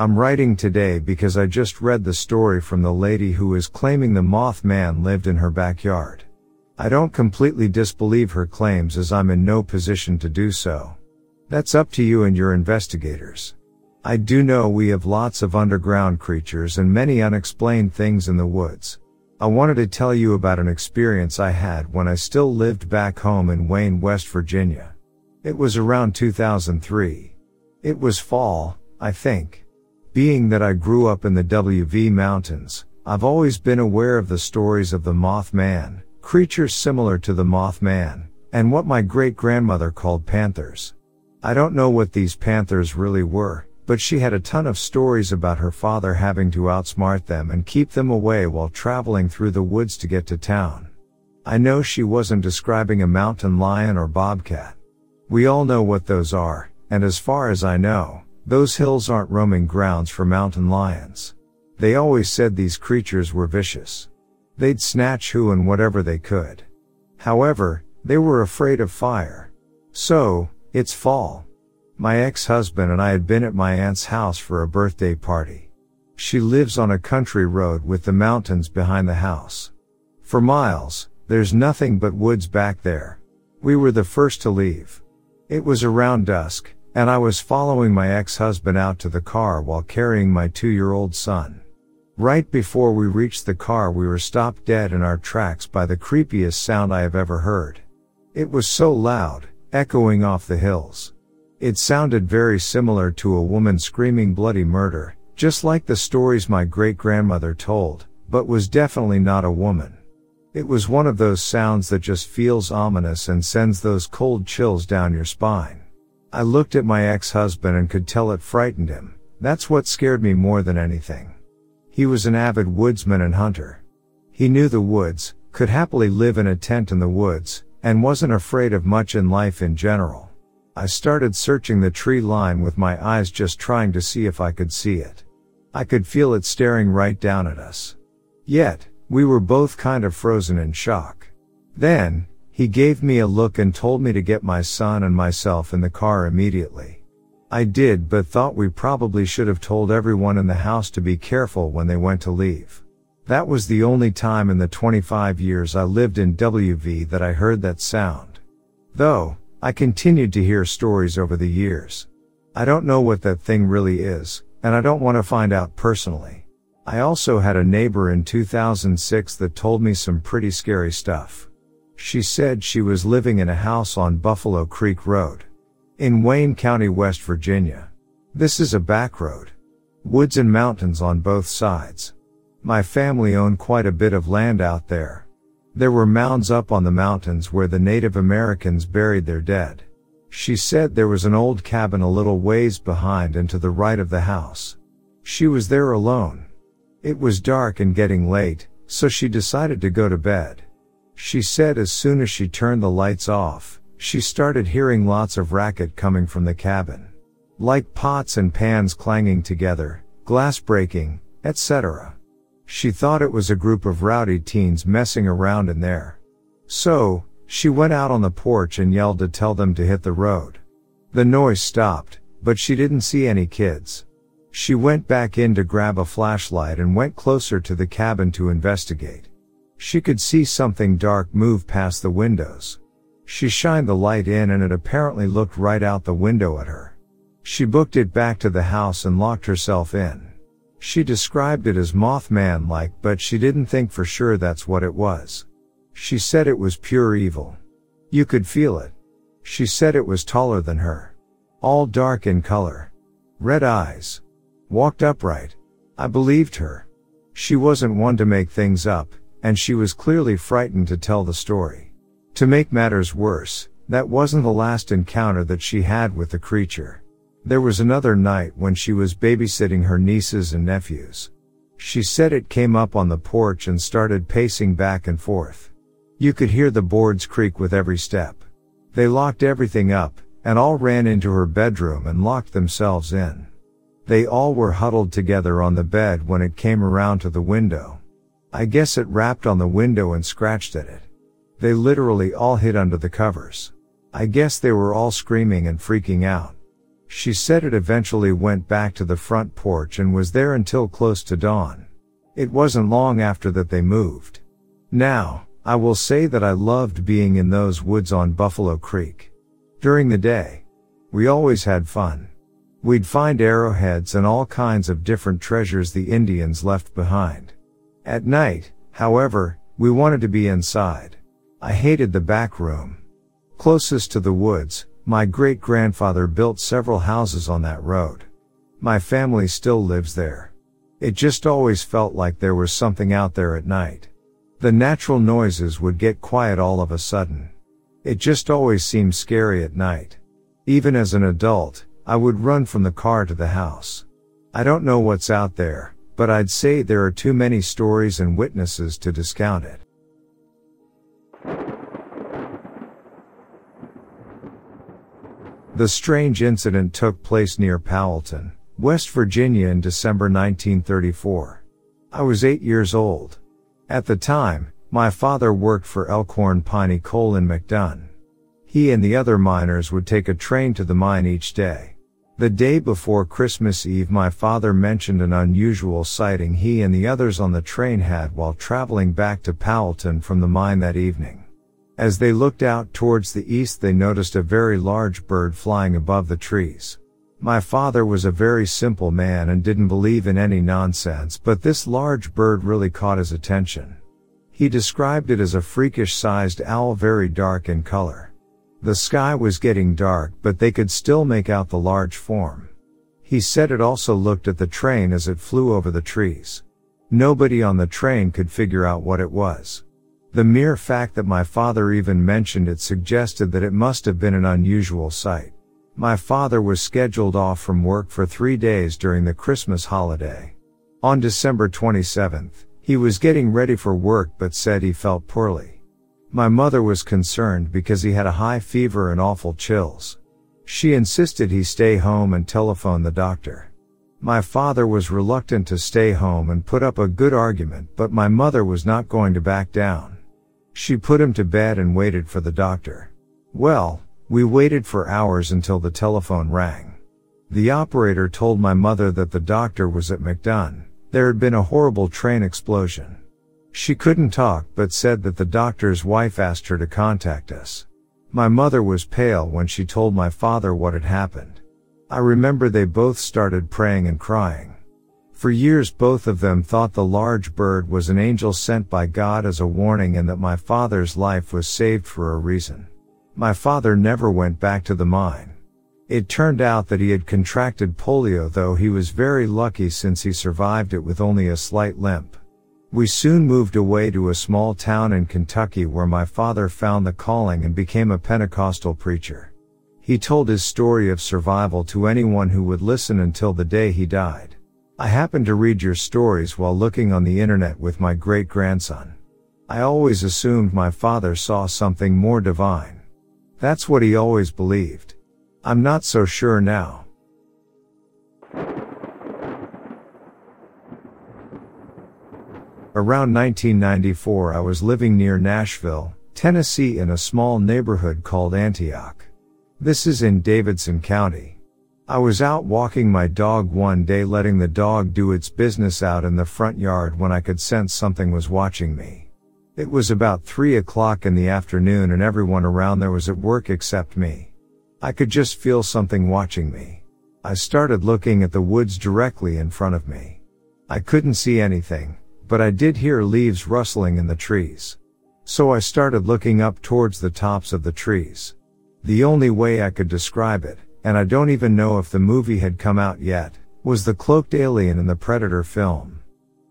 I'm writing today because I just read the story from the lady who is claiming the Mothman lived in her backyard. I don't completely disbelieve her claims as I'm in no position to do so. That's up to you and your investigators. I do know we have lots of underground creatures and many unexplained things in the woods. I wanted to tell you about an experience I had when I still lived back home in Wayne, West Virginia. It was around 2003. It was fall, I think. Being that I grew up in the WV Mountains, I've always been aware of the stories of the Mothman, creatures similar to the Mothman, and what my great grandmother called panthers. I don't know what these panthers really were, but she had a ton of stories about her father having to outsmart them and keep them away while traveling through the woods to get to town. I know she wasn't describing a mountain lion or bobcat. We all know what those are, and as far as I know, those hills aren't roaming grounds for mountain lions. They always said these creatures were vicious. They'd snatch who and whatever they could. However, they were afraid of fire. So, it's fall. My ex-husband and I had been at my aunt's house for a birthday party. She lives on a country road with the mountains behind the house. For miles, there's nothing but woods back there. We were the first to leave. It was around dusk, and I was following my ex-husband out to the car while carrying my two-year-old son. Right before we reached the car we were stopped dead in our tracks by the creepiest sound I have ever heard. It was so loud, echoing off the hills. It sounded very similar to a woman screaming bloody murder, just like the stories my great grandmother told, but was definitely not a woman. It was one of those sounds that just feels ominous and sends those cold chills down your spine. I looked at my ex-husband and could tell it frightened him. That's what scared me more than anything. He was an avid woodsman and hunter. He knew the woods, could happily live in a tent in the woods, and wasn't afraid of much in life in general. I started searching the tree line with my eyes just trying to see if I could see it. I could feel it staring right down at us. Yet, we were both kind of frozen in shock. Then, he gave me a look and told me to get my son and myself in the car immediately. I did but thought we probably should have told everyone in the house to be careful when they went to leave. That was the only time in the 25 years I lived in WV that I heard that sound. Though, I continued to hear stories over the years. I don't know what that thing really is, and I don't want to find out personally. I also had a neighbor in 2006 that told me some pretty scary stuff. She said she was living in a house on Buffalo Creek Road. In Wayne County, West Virginia. This is a back road. Woods and mountains on both sides. My family owned quite a bit of land out there. There were mounds up on the mountains where the Native Americans buried their dead. She said there was an old cabin a little ways behind and to the right of the house. She was there alone. It was dark and getting late, so she decided to go to bed. She said as soon as she turned the lights off, she started hearing lots of racket coming from the cabin. Like pots and pans clanging together, glass breaking, etc. She thought it was a group of rowdy teens messing around in there. So, she went out on the porch and yelled to tell them to hit the road. The noise stopped, but she didn't see any kids. She went back in to grab a flashlight and went closer to the cabin to investigate. She could see something dark move past the windows. She shined the light in and it apparently looked right out the window at her. She booked it back to the house and locked herself in. She described it as Mothman-like but she didn't think for sure that's what it was. She said it was pure evil. You could feel it. She said it was taller than her. All dark in color. Red eyes. Walked upright. I believed her. She wasn't one to make things up, and she was clearly frightened to tell the story. To make matters worse, that wasn't the last encounter that she had with the creature. There was another night when she was babysitting her nieces and nephews. She said it came up on the porch and started pacing back and forth. You could hear the boards creak with every step. They locked everything up, and all ran into her bedroom and locked themselves in. They all were huddled together on the bed when it came around to the window. I guess it rapped on the window and scratched at it. They literally all hid under the covers. I guess they were all screaming and freaking out. She said it eventually went back to the front porch and was there until close to dawn. It wasn't long after that they moved. Now, I will say that I loved being in those woods on Buffalo Creek. During the day, we always had fun. We'd find arrowheads and all kinds of different treasures the Indians left behind. At night, however, we wanted to be inside. I hated the back room. Closest to the woods, my great grandfather built several houses on that road. My family still lives there. It just always felt like there was something out there at night. The natural noises would get quiet all of a sudden. It just always seemed scary at night. Even as an adult, I would run from the car to the house. I don't know what's out there, but I'd say there are too many stories and witnesses to discount it. The strange incident took place near Powellton, West Virginia in December 1934. I was eight years old. At the time, my father worked for Elkhorn Piney Coal in McDonough. He and the other miners would take a train to the mine each day. The day before Christmas Eve my father mentioned an unusual sighting he and the others on the train had while traveling back to Powellton from the mine that evening. As they looked out towards the east, they noticed a very large bird flying above the trees. My father was a very simple man and didn't believe in any nonsense, but this large bird really caught his attention. He described it as a freakish sized owl very dark in color. The sky was getting dark, but they could still make out the large form. He said it also looked at the train as it flew over the trees. Nobody on the train could figure out what it was. The mere fact that my father even mentioned it suggested that it must have been an unusual sight. My father was scheduled off from work for three days during the Christmas holiday. On December 27th, he was getting ready for work but said he felt poorly. My mother was concerned because he had a high fever and awful chills. She insisted he stay home and telephone the doctor. My father was reluctant to stay home and put up a good argument, but my mother was not going to back down. She put him to bed and waited for the doctor. Well, we waited for hours until the telephone rang. The operator told my mother that the doctor was at McDonough. There had been a horrible train explosion. She couldn't talk but said that the doctor's wife asked her to contact us. My mother was pale when she told my father what had happened. I remember they both started praying and crying. For years both of them thought the large bird was an angel sent by God as a warning and that my father's life was saved for a reason. My father never went back to the mine. It turned out that he had contracted polio though he was very lucky since he survived it with only a slight limp. We soon moved away to a small town in Kentucky where my father found the calling and became a Pentecostal preacher. He told his story of survival to anyone who would listen until the day he died. I happened to read your stories while looking on the internet with my great grandson. I always assumed my father saw something more divine. That's what he always believed. I'm not so sure now. Around 1994 I was living near Nashville, Tennessee in a small neighborhood called Antioch. This is in Davidson County. I was out walking my dog one day letting the dog do its business out in the front yard when I could sense something was watching me. It was about three o'clock in the afternoon and everyone around there was at work except me. I could just feel something watching me. I started looking at the woods directly in front of me. I couldn't see anything, but I did hear leaves rustling in the trees. So I started looking up towards the tops of the trees. The only way I could describe it, and I don't even know if the movie had come out yet, was the cloaked alien in the Predator film.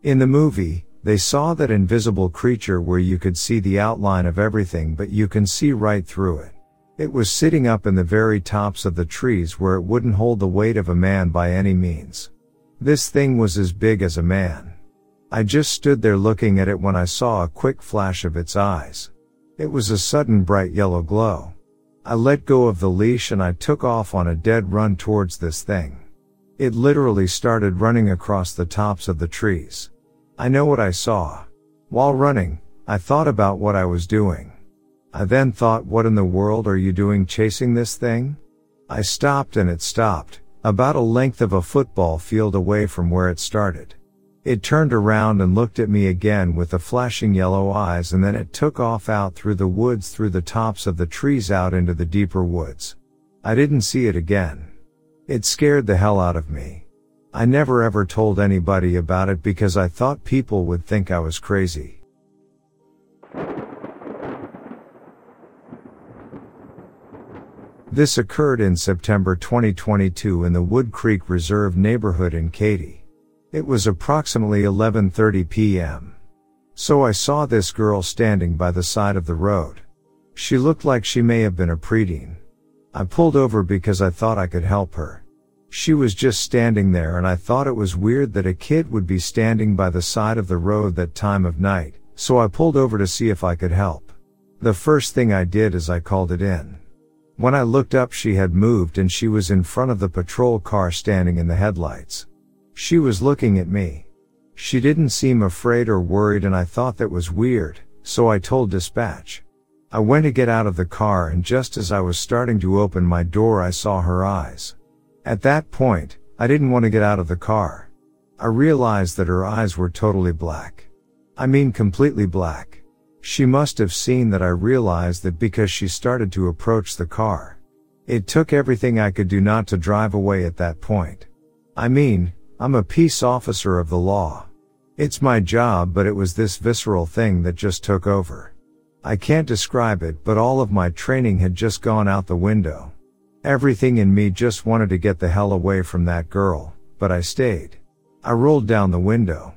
In the movie, they saw that invisible creature where you could see the outline of everything but you can see right through it. It was sitting up in the very tops of the trees where it wouldn't hold the weight of a man by any means. This thing was as big as a man. I just stood there looking at it when I saw a quick flash of its eyes. It was a sudden bright yellow glow. I let go of the leash and I took off on a dead run towards this thing. It literally started running across the tops of the trees. I know what I saw. While running, I thought about what I was doing. I then thought, what in the world are you doing chasing this thing? I stopped and it stopped, about a length of a football field away from where it started. It turned around and looked at me again with the flashing yellow eyes and then it took off out through the woods through the tops of the trees out into the deeper woods. I didn't see it again. It scared the hell out of me. I never ever told anybody about it because I thought people would think I was crazy. This occurred in September 2022 in the Wood Creek Reserve neighborhood in Katy. It was approximately 11:30 p.m. So I saw this girl standing by the side of the road. She looked like she may have been a preteen. I pulled over because I thought I could help her. She was just standing there and I thought it was weird that a kid would be standing by the side of the road that time of night, so I pulled over to see if I could help. The first thing I did is I called it in. When I looked up she had moved and she was in front of the patrol car standing in the headlights. She was looking at me. She didn't seem afraid or worried and I thought that was weird, so I told dispatch. I went to get out of the car and just as I was starting to open my door I saw her eyes. At that point, I didn't want to get out of the car. I realized that her eyes were totally black. I mean completely black. She must have seen that I realized that because she started to approach the car. It took everything I could do not to drive away at that point. I mean, I'm a peace officer of the law. It's my job, but it was this visceral thing that just took over. I can't describe it, but all of my training had just gone out the window. Everything in me just wanted to get the hell away from that girl, but I stayed. I rolled down the window.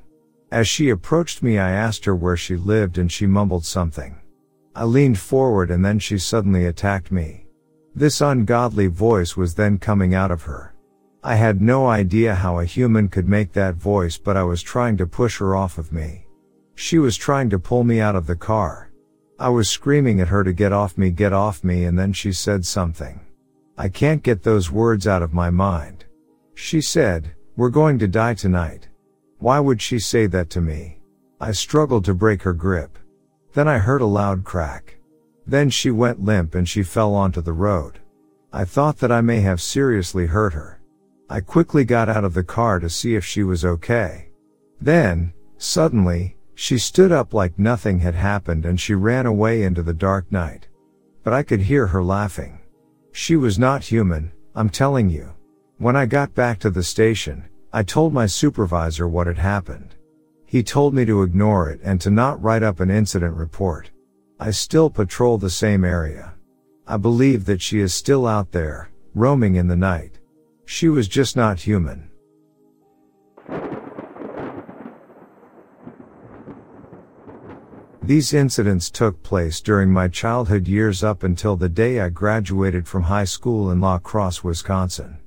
As she approached me, I asked her where she lived and she mumbled something. I leaned forward and then she suddenly attacked me. This ungodly voice was then coming out of her. I had no idea how a human could make that voice, but I was trying to push her off of me. She was trying to pull me out of the car. I was screaming at her to get off me, get off me, and then she said something. I can't get those words out of my mind. She said, we're going to die tonight. Why would she say that to me? I struggled to break her grip. Then I heard a loud crack. Then she went limp and she fell onto the road. I thought that I may have seriously hurt her. I quickly got out of the car to see if she was okay. Then, suddenly, she stood up like nothing had happened and she ran away into the dark night. But I could hear her laughing. She was not human, I'm telling you. When I got back to the station, I told my supervisor what had happened. He told me to ignore it and to not write up an incident report. I still patrol the same area. I believe that she is still out there, roaming in the night. She was just not human. These incidents took place during my childhood years up until the day I graduated from high school in La Crosse, Wisconsin.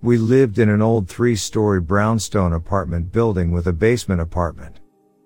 We lived in an old three-story brownstone apartment building with a basement apartment.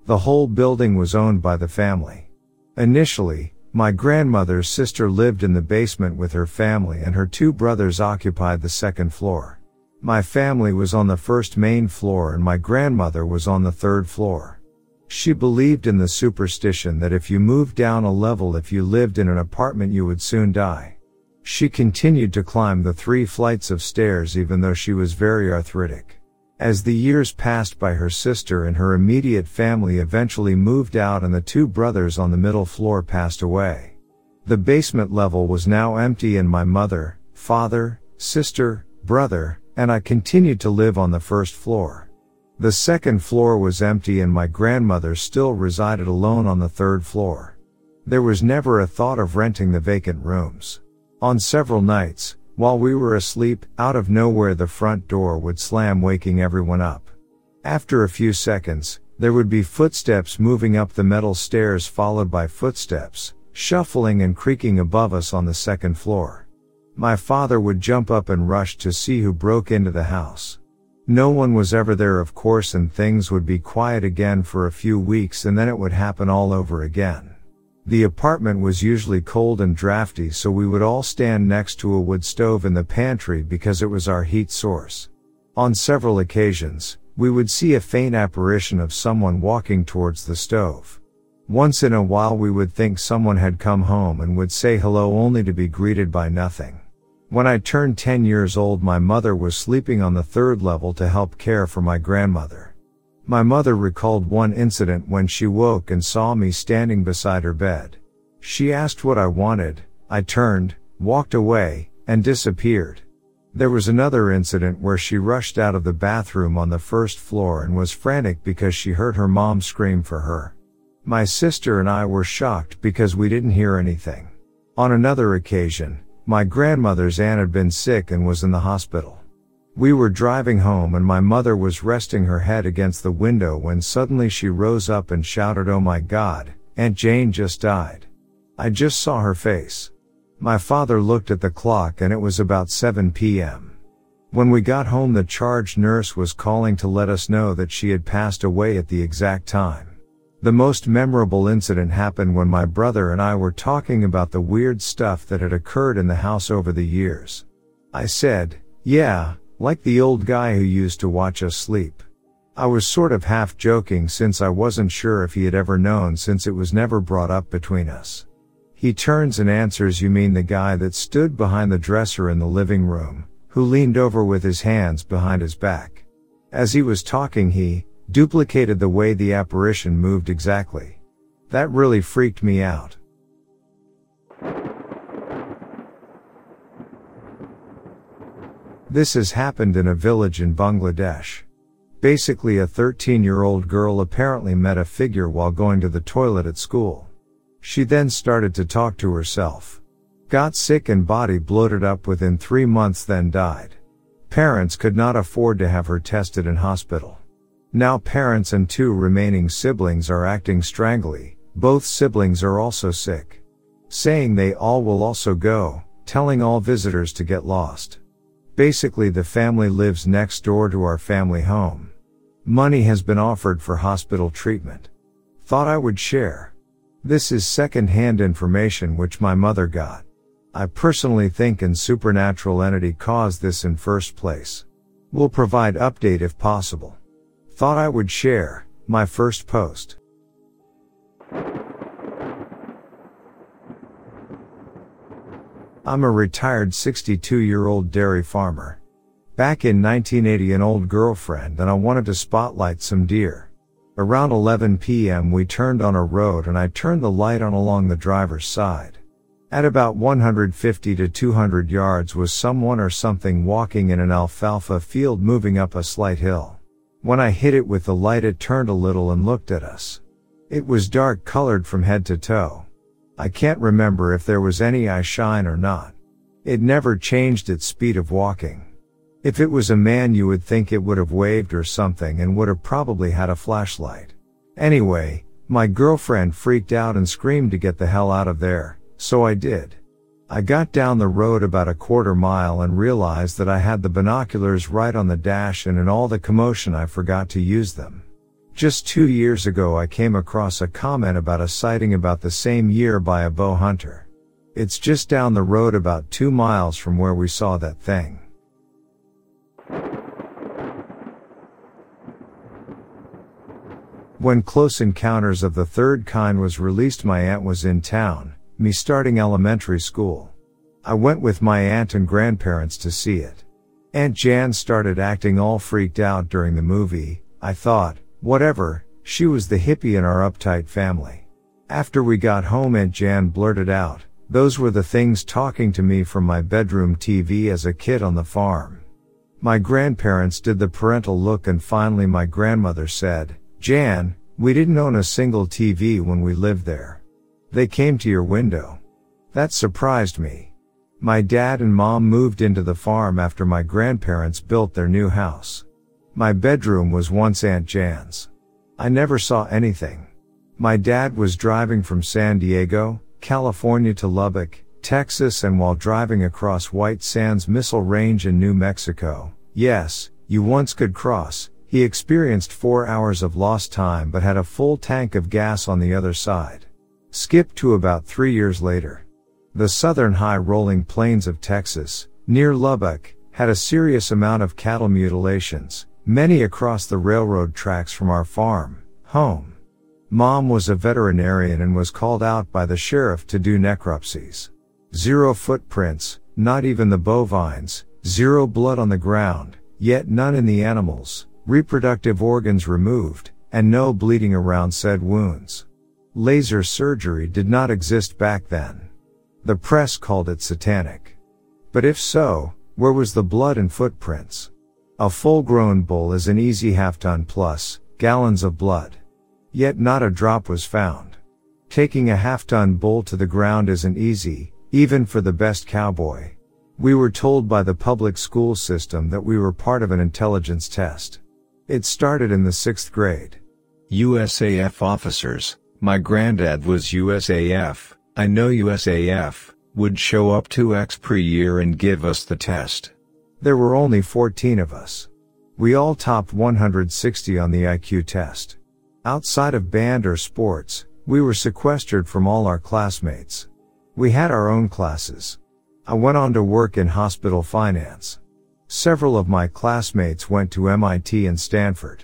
The whole building was owned by the family. Initially, my grandmother's sister lived in the basement with her family and her two brothers occupied the second floor. My family was on the first main floor and my grandmother was on the third floor. She believed in the superstition that if you moved down a level if you lived in an apartment you would soon die. She continued to climb the three flights of stairs even though she was very arthritic. As the years passed by her sister and her immediate family eventually moved out and the two brothers on the middle floor passed away. The basement level was now empty and my mother, father, sister, brother, and I continued to live on the first floor. The second floor was empty and my grandmother still resided alone on the third floor. There was never a thought of renting the vacant rooms. On several nights, while we were asleep, out of nowhere the front door would slam waking everyone up. After a few seconds, there would be footsteps moving up the metal stairs followed by footsteps, shuffling and creaking above us on the second floor. My father would jump up and rush to see who broke into the house. No one was ever there of course and things would be quiet again for a few weeks and then it would happen all over again. The apartment was usually cold and drafty so we would all stand next to a wood stove in the pantry because it was our heat source. On several occasions, we would see a faint apparition of someone walking towards the stove. Once in a while we would think someone had come home and would say hello only to be greeted by nothing. When I turned 10 years old, my mother was sleeping on the third level to help care for my grandmother. My mother recalled one incident when she woke and saw me standing beside her bed. She asked what I wanted, I turned, walked away, and disappeared. There was another incident where she rushed out of the bathroom on the first floor and was frantic because she heard her mom scream for her. My sister and I were shocked because we didn't hear anything. On another occasion, my grandmother's aunt had been sick and was in the hospital. We were driving home and my mother was resting her head against the window when suddenly she rose up and shouted, Oh my God, Aunt Jane just died. I just saw her face. My father looked at the clock and it was about 7 p.m. When we got home, the charge nurse was calling to let us know that she had passed away at the exact time. The most memorable incident happened when my brother and I were talking about the weird stuff that had occurred in the house over the years. I said, yeah, like the old guy who used to watch us sleep. I was sort of half joking since I wasn't sure if he had ever known since it was never brought up between us. He turns and answers, You mean the guy that stood behind the dresser in the living room, who leaned over with his hands behind his back. As he was talking, he duplicated the way the apparition moved exactly. That really freaked me out. This has happened in a village in Bangladesh. Basically, a 13 year old girl apparently met a figure while going to the toilet at school. She then started to talk to herself. Got sick and body bloated up within three months then died. Parents could not afford to have her tested in hospital. Now parents and two remaining siblings are acting strangely, both siblings are also sick. Saying they all will also go, telling all visitors to get lost. Basically the family lives next door to our family home. Money has been offered for hospital treatment. Thought I would share. This is second-hand information which my mother got. I personally think an supernatural entity caused this in first place. We'll provide update if possible. Thought I would share my first post. I'm a retired 62 year old dairy farmer. Back in 1980 an old girlfriend and I wanted to spotlight some deer. Around 11 p.m. we turned on a road and I turned the light on along the driver's side. At about 150 to 200 yards was someone or something walking in an alfalfa field moving up a slight hill. When I hit it with the light it turned a little and looked at us. It was dark colored from head to toe. I can't remember if there was any eye shine or not. It never changed its speed of walking. If it was a man, you would think it would have waved or something and would have probably had a flashlight. Anyway, my girlfriend freaked out and screamed to get the hell out of there, so I did. I got down the road about a quarter mile and realized that I had the binoculars right on the dash and in all the commotion I forgot to use them. Just two years ago I came across a comment about a sighting about the same year by a bow hunter. It's just down the road about two miles from where we saw that thing. When Close Encounters of the Third Kind was released, my aunt was in town, me starting elementary school. I went with my aunt and grandparents to see it. Aunt Jan started acting all freaked out during the movie. I thought, whatever, she was the hippie in our uptight family. After we got home, Aunt Jan blurted out, those were the things talking to me from my bedroom TV as a kid on the farm. My grandparents did the parental look and finally my grandmother said, Jan, we didn't own a single TV when we lived there. They came to your window. That surprised me. My dad and mom moved into the farm after my grandparents built their new house. My bedroom was once Aunt Jan's. I never saw anything. My dad was driving from San Diego, California to Lubbock, Texas and while driving across White Sands Missile Range in New Mexico, yes, you once could cross, he experienced four hours of lost time but had a full tank of gas on the other side. Skip to about three years later. The southern high rolling plains of Texas, near Lubbock, had a serious amount of cattle mutilations, many across the railroad tracks from our farm, home. Mom was a veterinarian and was called out by the sheriff to do necropsies. Zero footprints, not even the bovines, zero blood on the ground, yet none in the animals, reproductive organs removed, and no bleeding around said wounds. Laser surgery did not exist back then. The press called it satanic. But if so, where was the blood and footprints? A full grown bull is an easy half ton plus, gallons of blood. Yet not a drop was found. Taking a half ton bull to the ground isn't easy, even for the best cowboy. We were told by the public school system that we were part of an intelligence test. It started in the sixth grade. USAF officers, my granddad was USAF, I know USAF, would show up 2x per year and give us the test. There were only 14 of us. We all topped 160 on the IQ test. Outside of band or sports, we were sequestered from all our classmates. We had our own classes. I went on to work in hospital finance. Several of my classmates went to MIT and Stanford.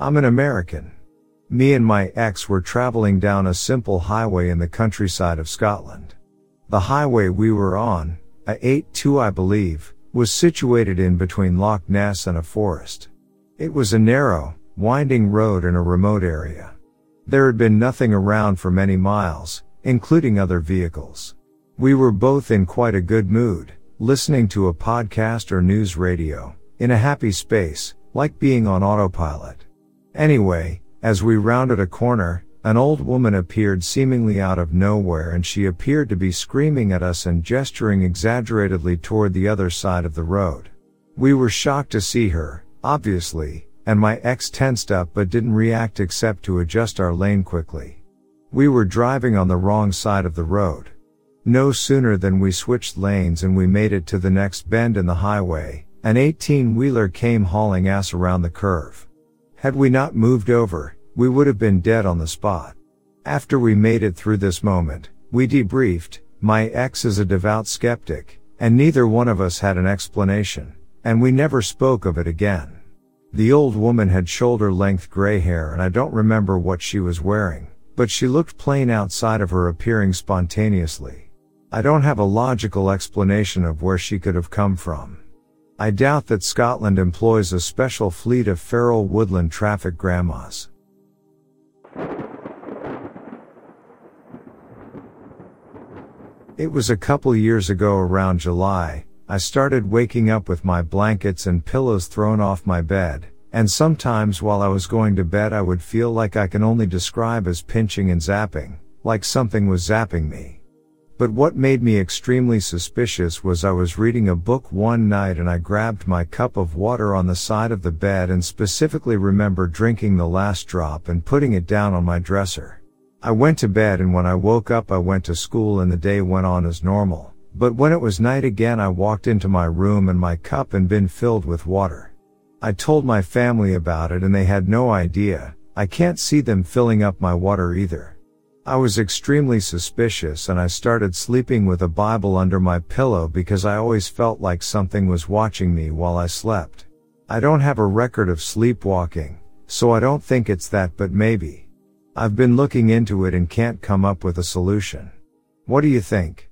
I'm an American. Me and my ex were traveling down a simple highway in the countryside of Scotland. The highway we were on, A82 I believe, was situated in between Loch Ness and a forest. It was a narrow, winding road in a remote area. There had been nothing around for many miles, including other vehicles. We were both in quite a good mood, listening to a podcast or news radio, in a happy space, like being on autopilot. Anyway, as we rounded a corner, an old woman appeared seemingly out of nowhere and she appeared to be screaming at us and gesturing exaggeratedly toward the other side of the road. We were shocked to see her, obviously, and my ex tensed up but didn't react except to adjust our lane quickly. We were driving on the wrong side of the road. No sooner than we switched lanes and we made it to the next bend in the highway, an 18 wheeler came hauling ass around the curve. Had we not moved over, we would have been dead on the spot. After we made it through this moment, we debriefed, my ex is a devout skeptic, and neither one of us had an explanation, and we never spoke of it again. The old woman had shoulder length gray hair and I don't remember what she was wearing, but she looked plain outside of her appearing spontaneously. I don't have a logical explanation of where she could have come from. I doubt that Scotland employs a special fleet of feral woodland traffic grandmas. It was a couple years ago around July, I started waking up with my blankets and pillows thrown off my bed, and sometimes while I was going to bed I would feel like I can only describe as pinching and zapping, like something was zapping me. But what made me extremely suspicious was I was reading a book one night and I grabbed my cup of water on the side of the bed and specifically remember drinking the last drop and putting it down on my dresser. I went to bed and when I woke up I went to school and the day went on as normal. But when it was night again I walked into my room and my cup and bin filled with water. I told my family about it and they had no idea. I can't see them filling up my water either. I was extremely suspicious and I started sleeping with a Bible under my pillow because I always felt like something was watching me while I slept. I don't have a record of sleepwalking, so I don't think it's that but maybe. I've been looking into it and can't come up with a solution. What do you think?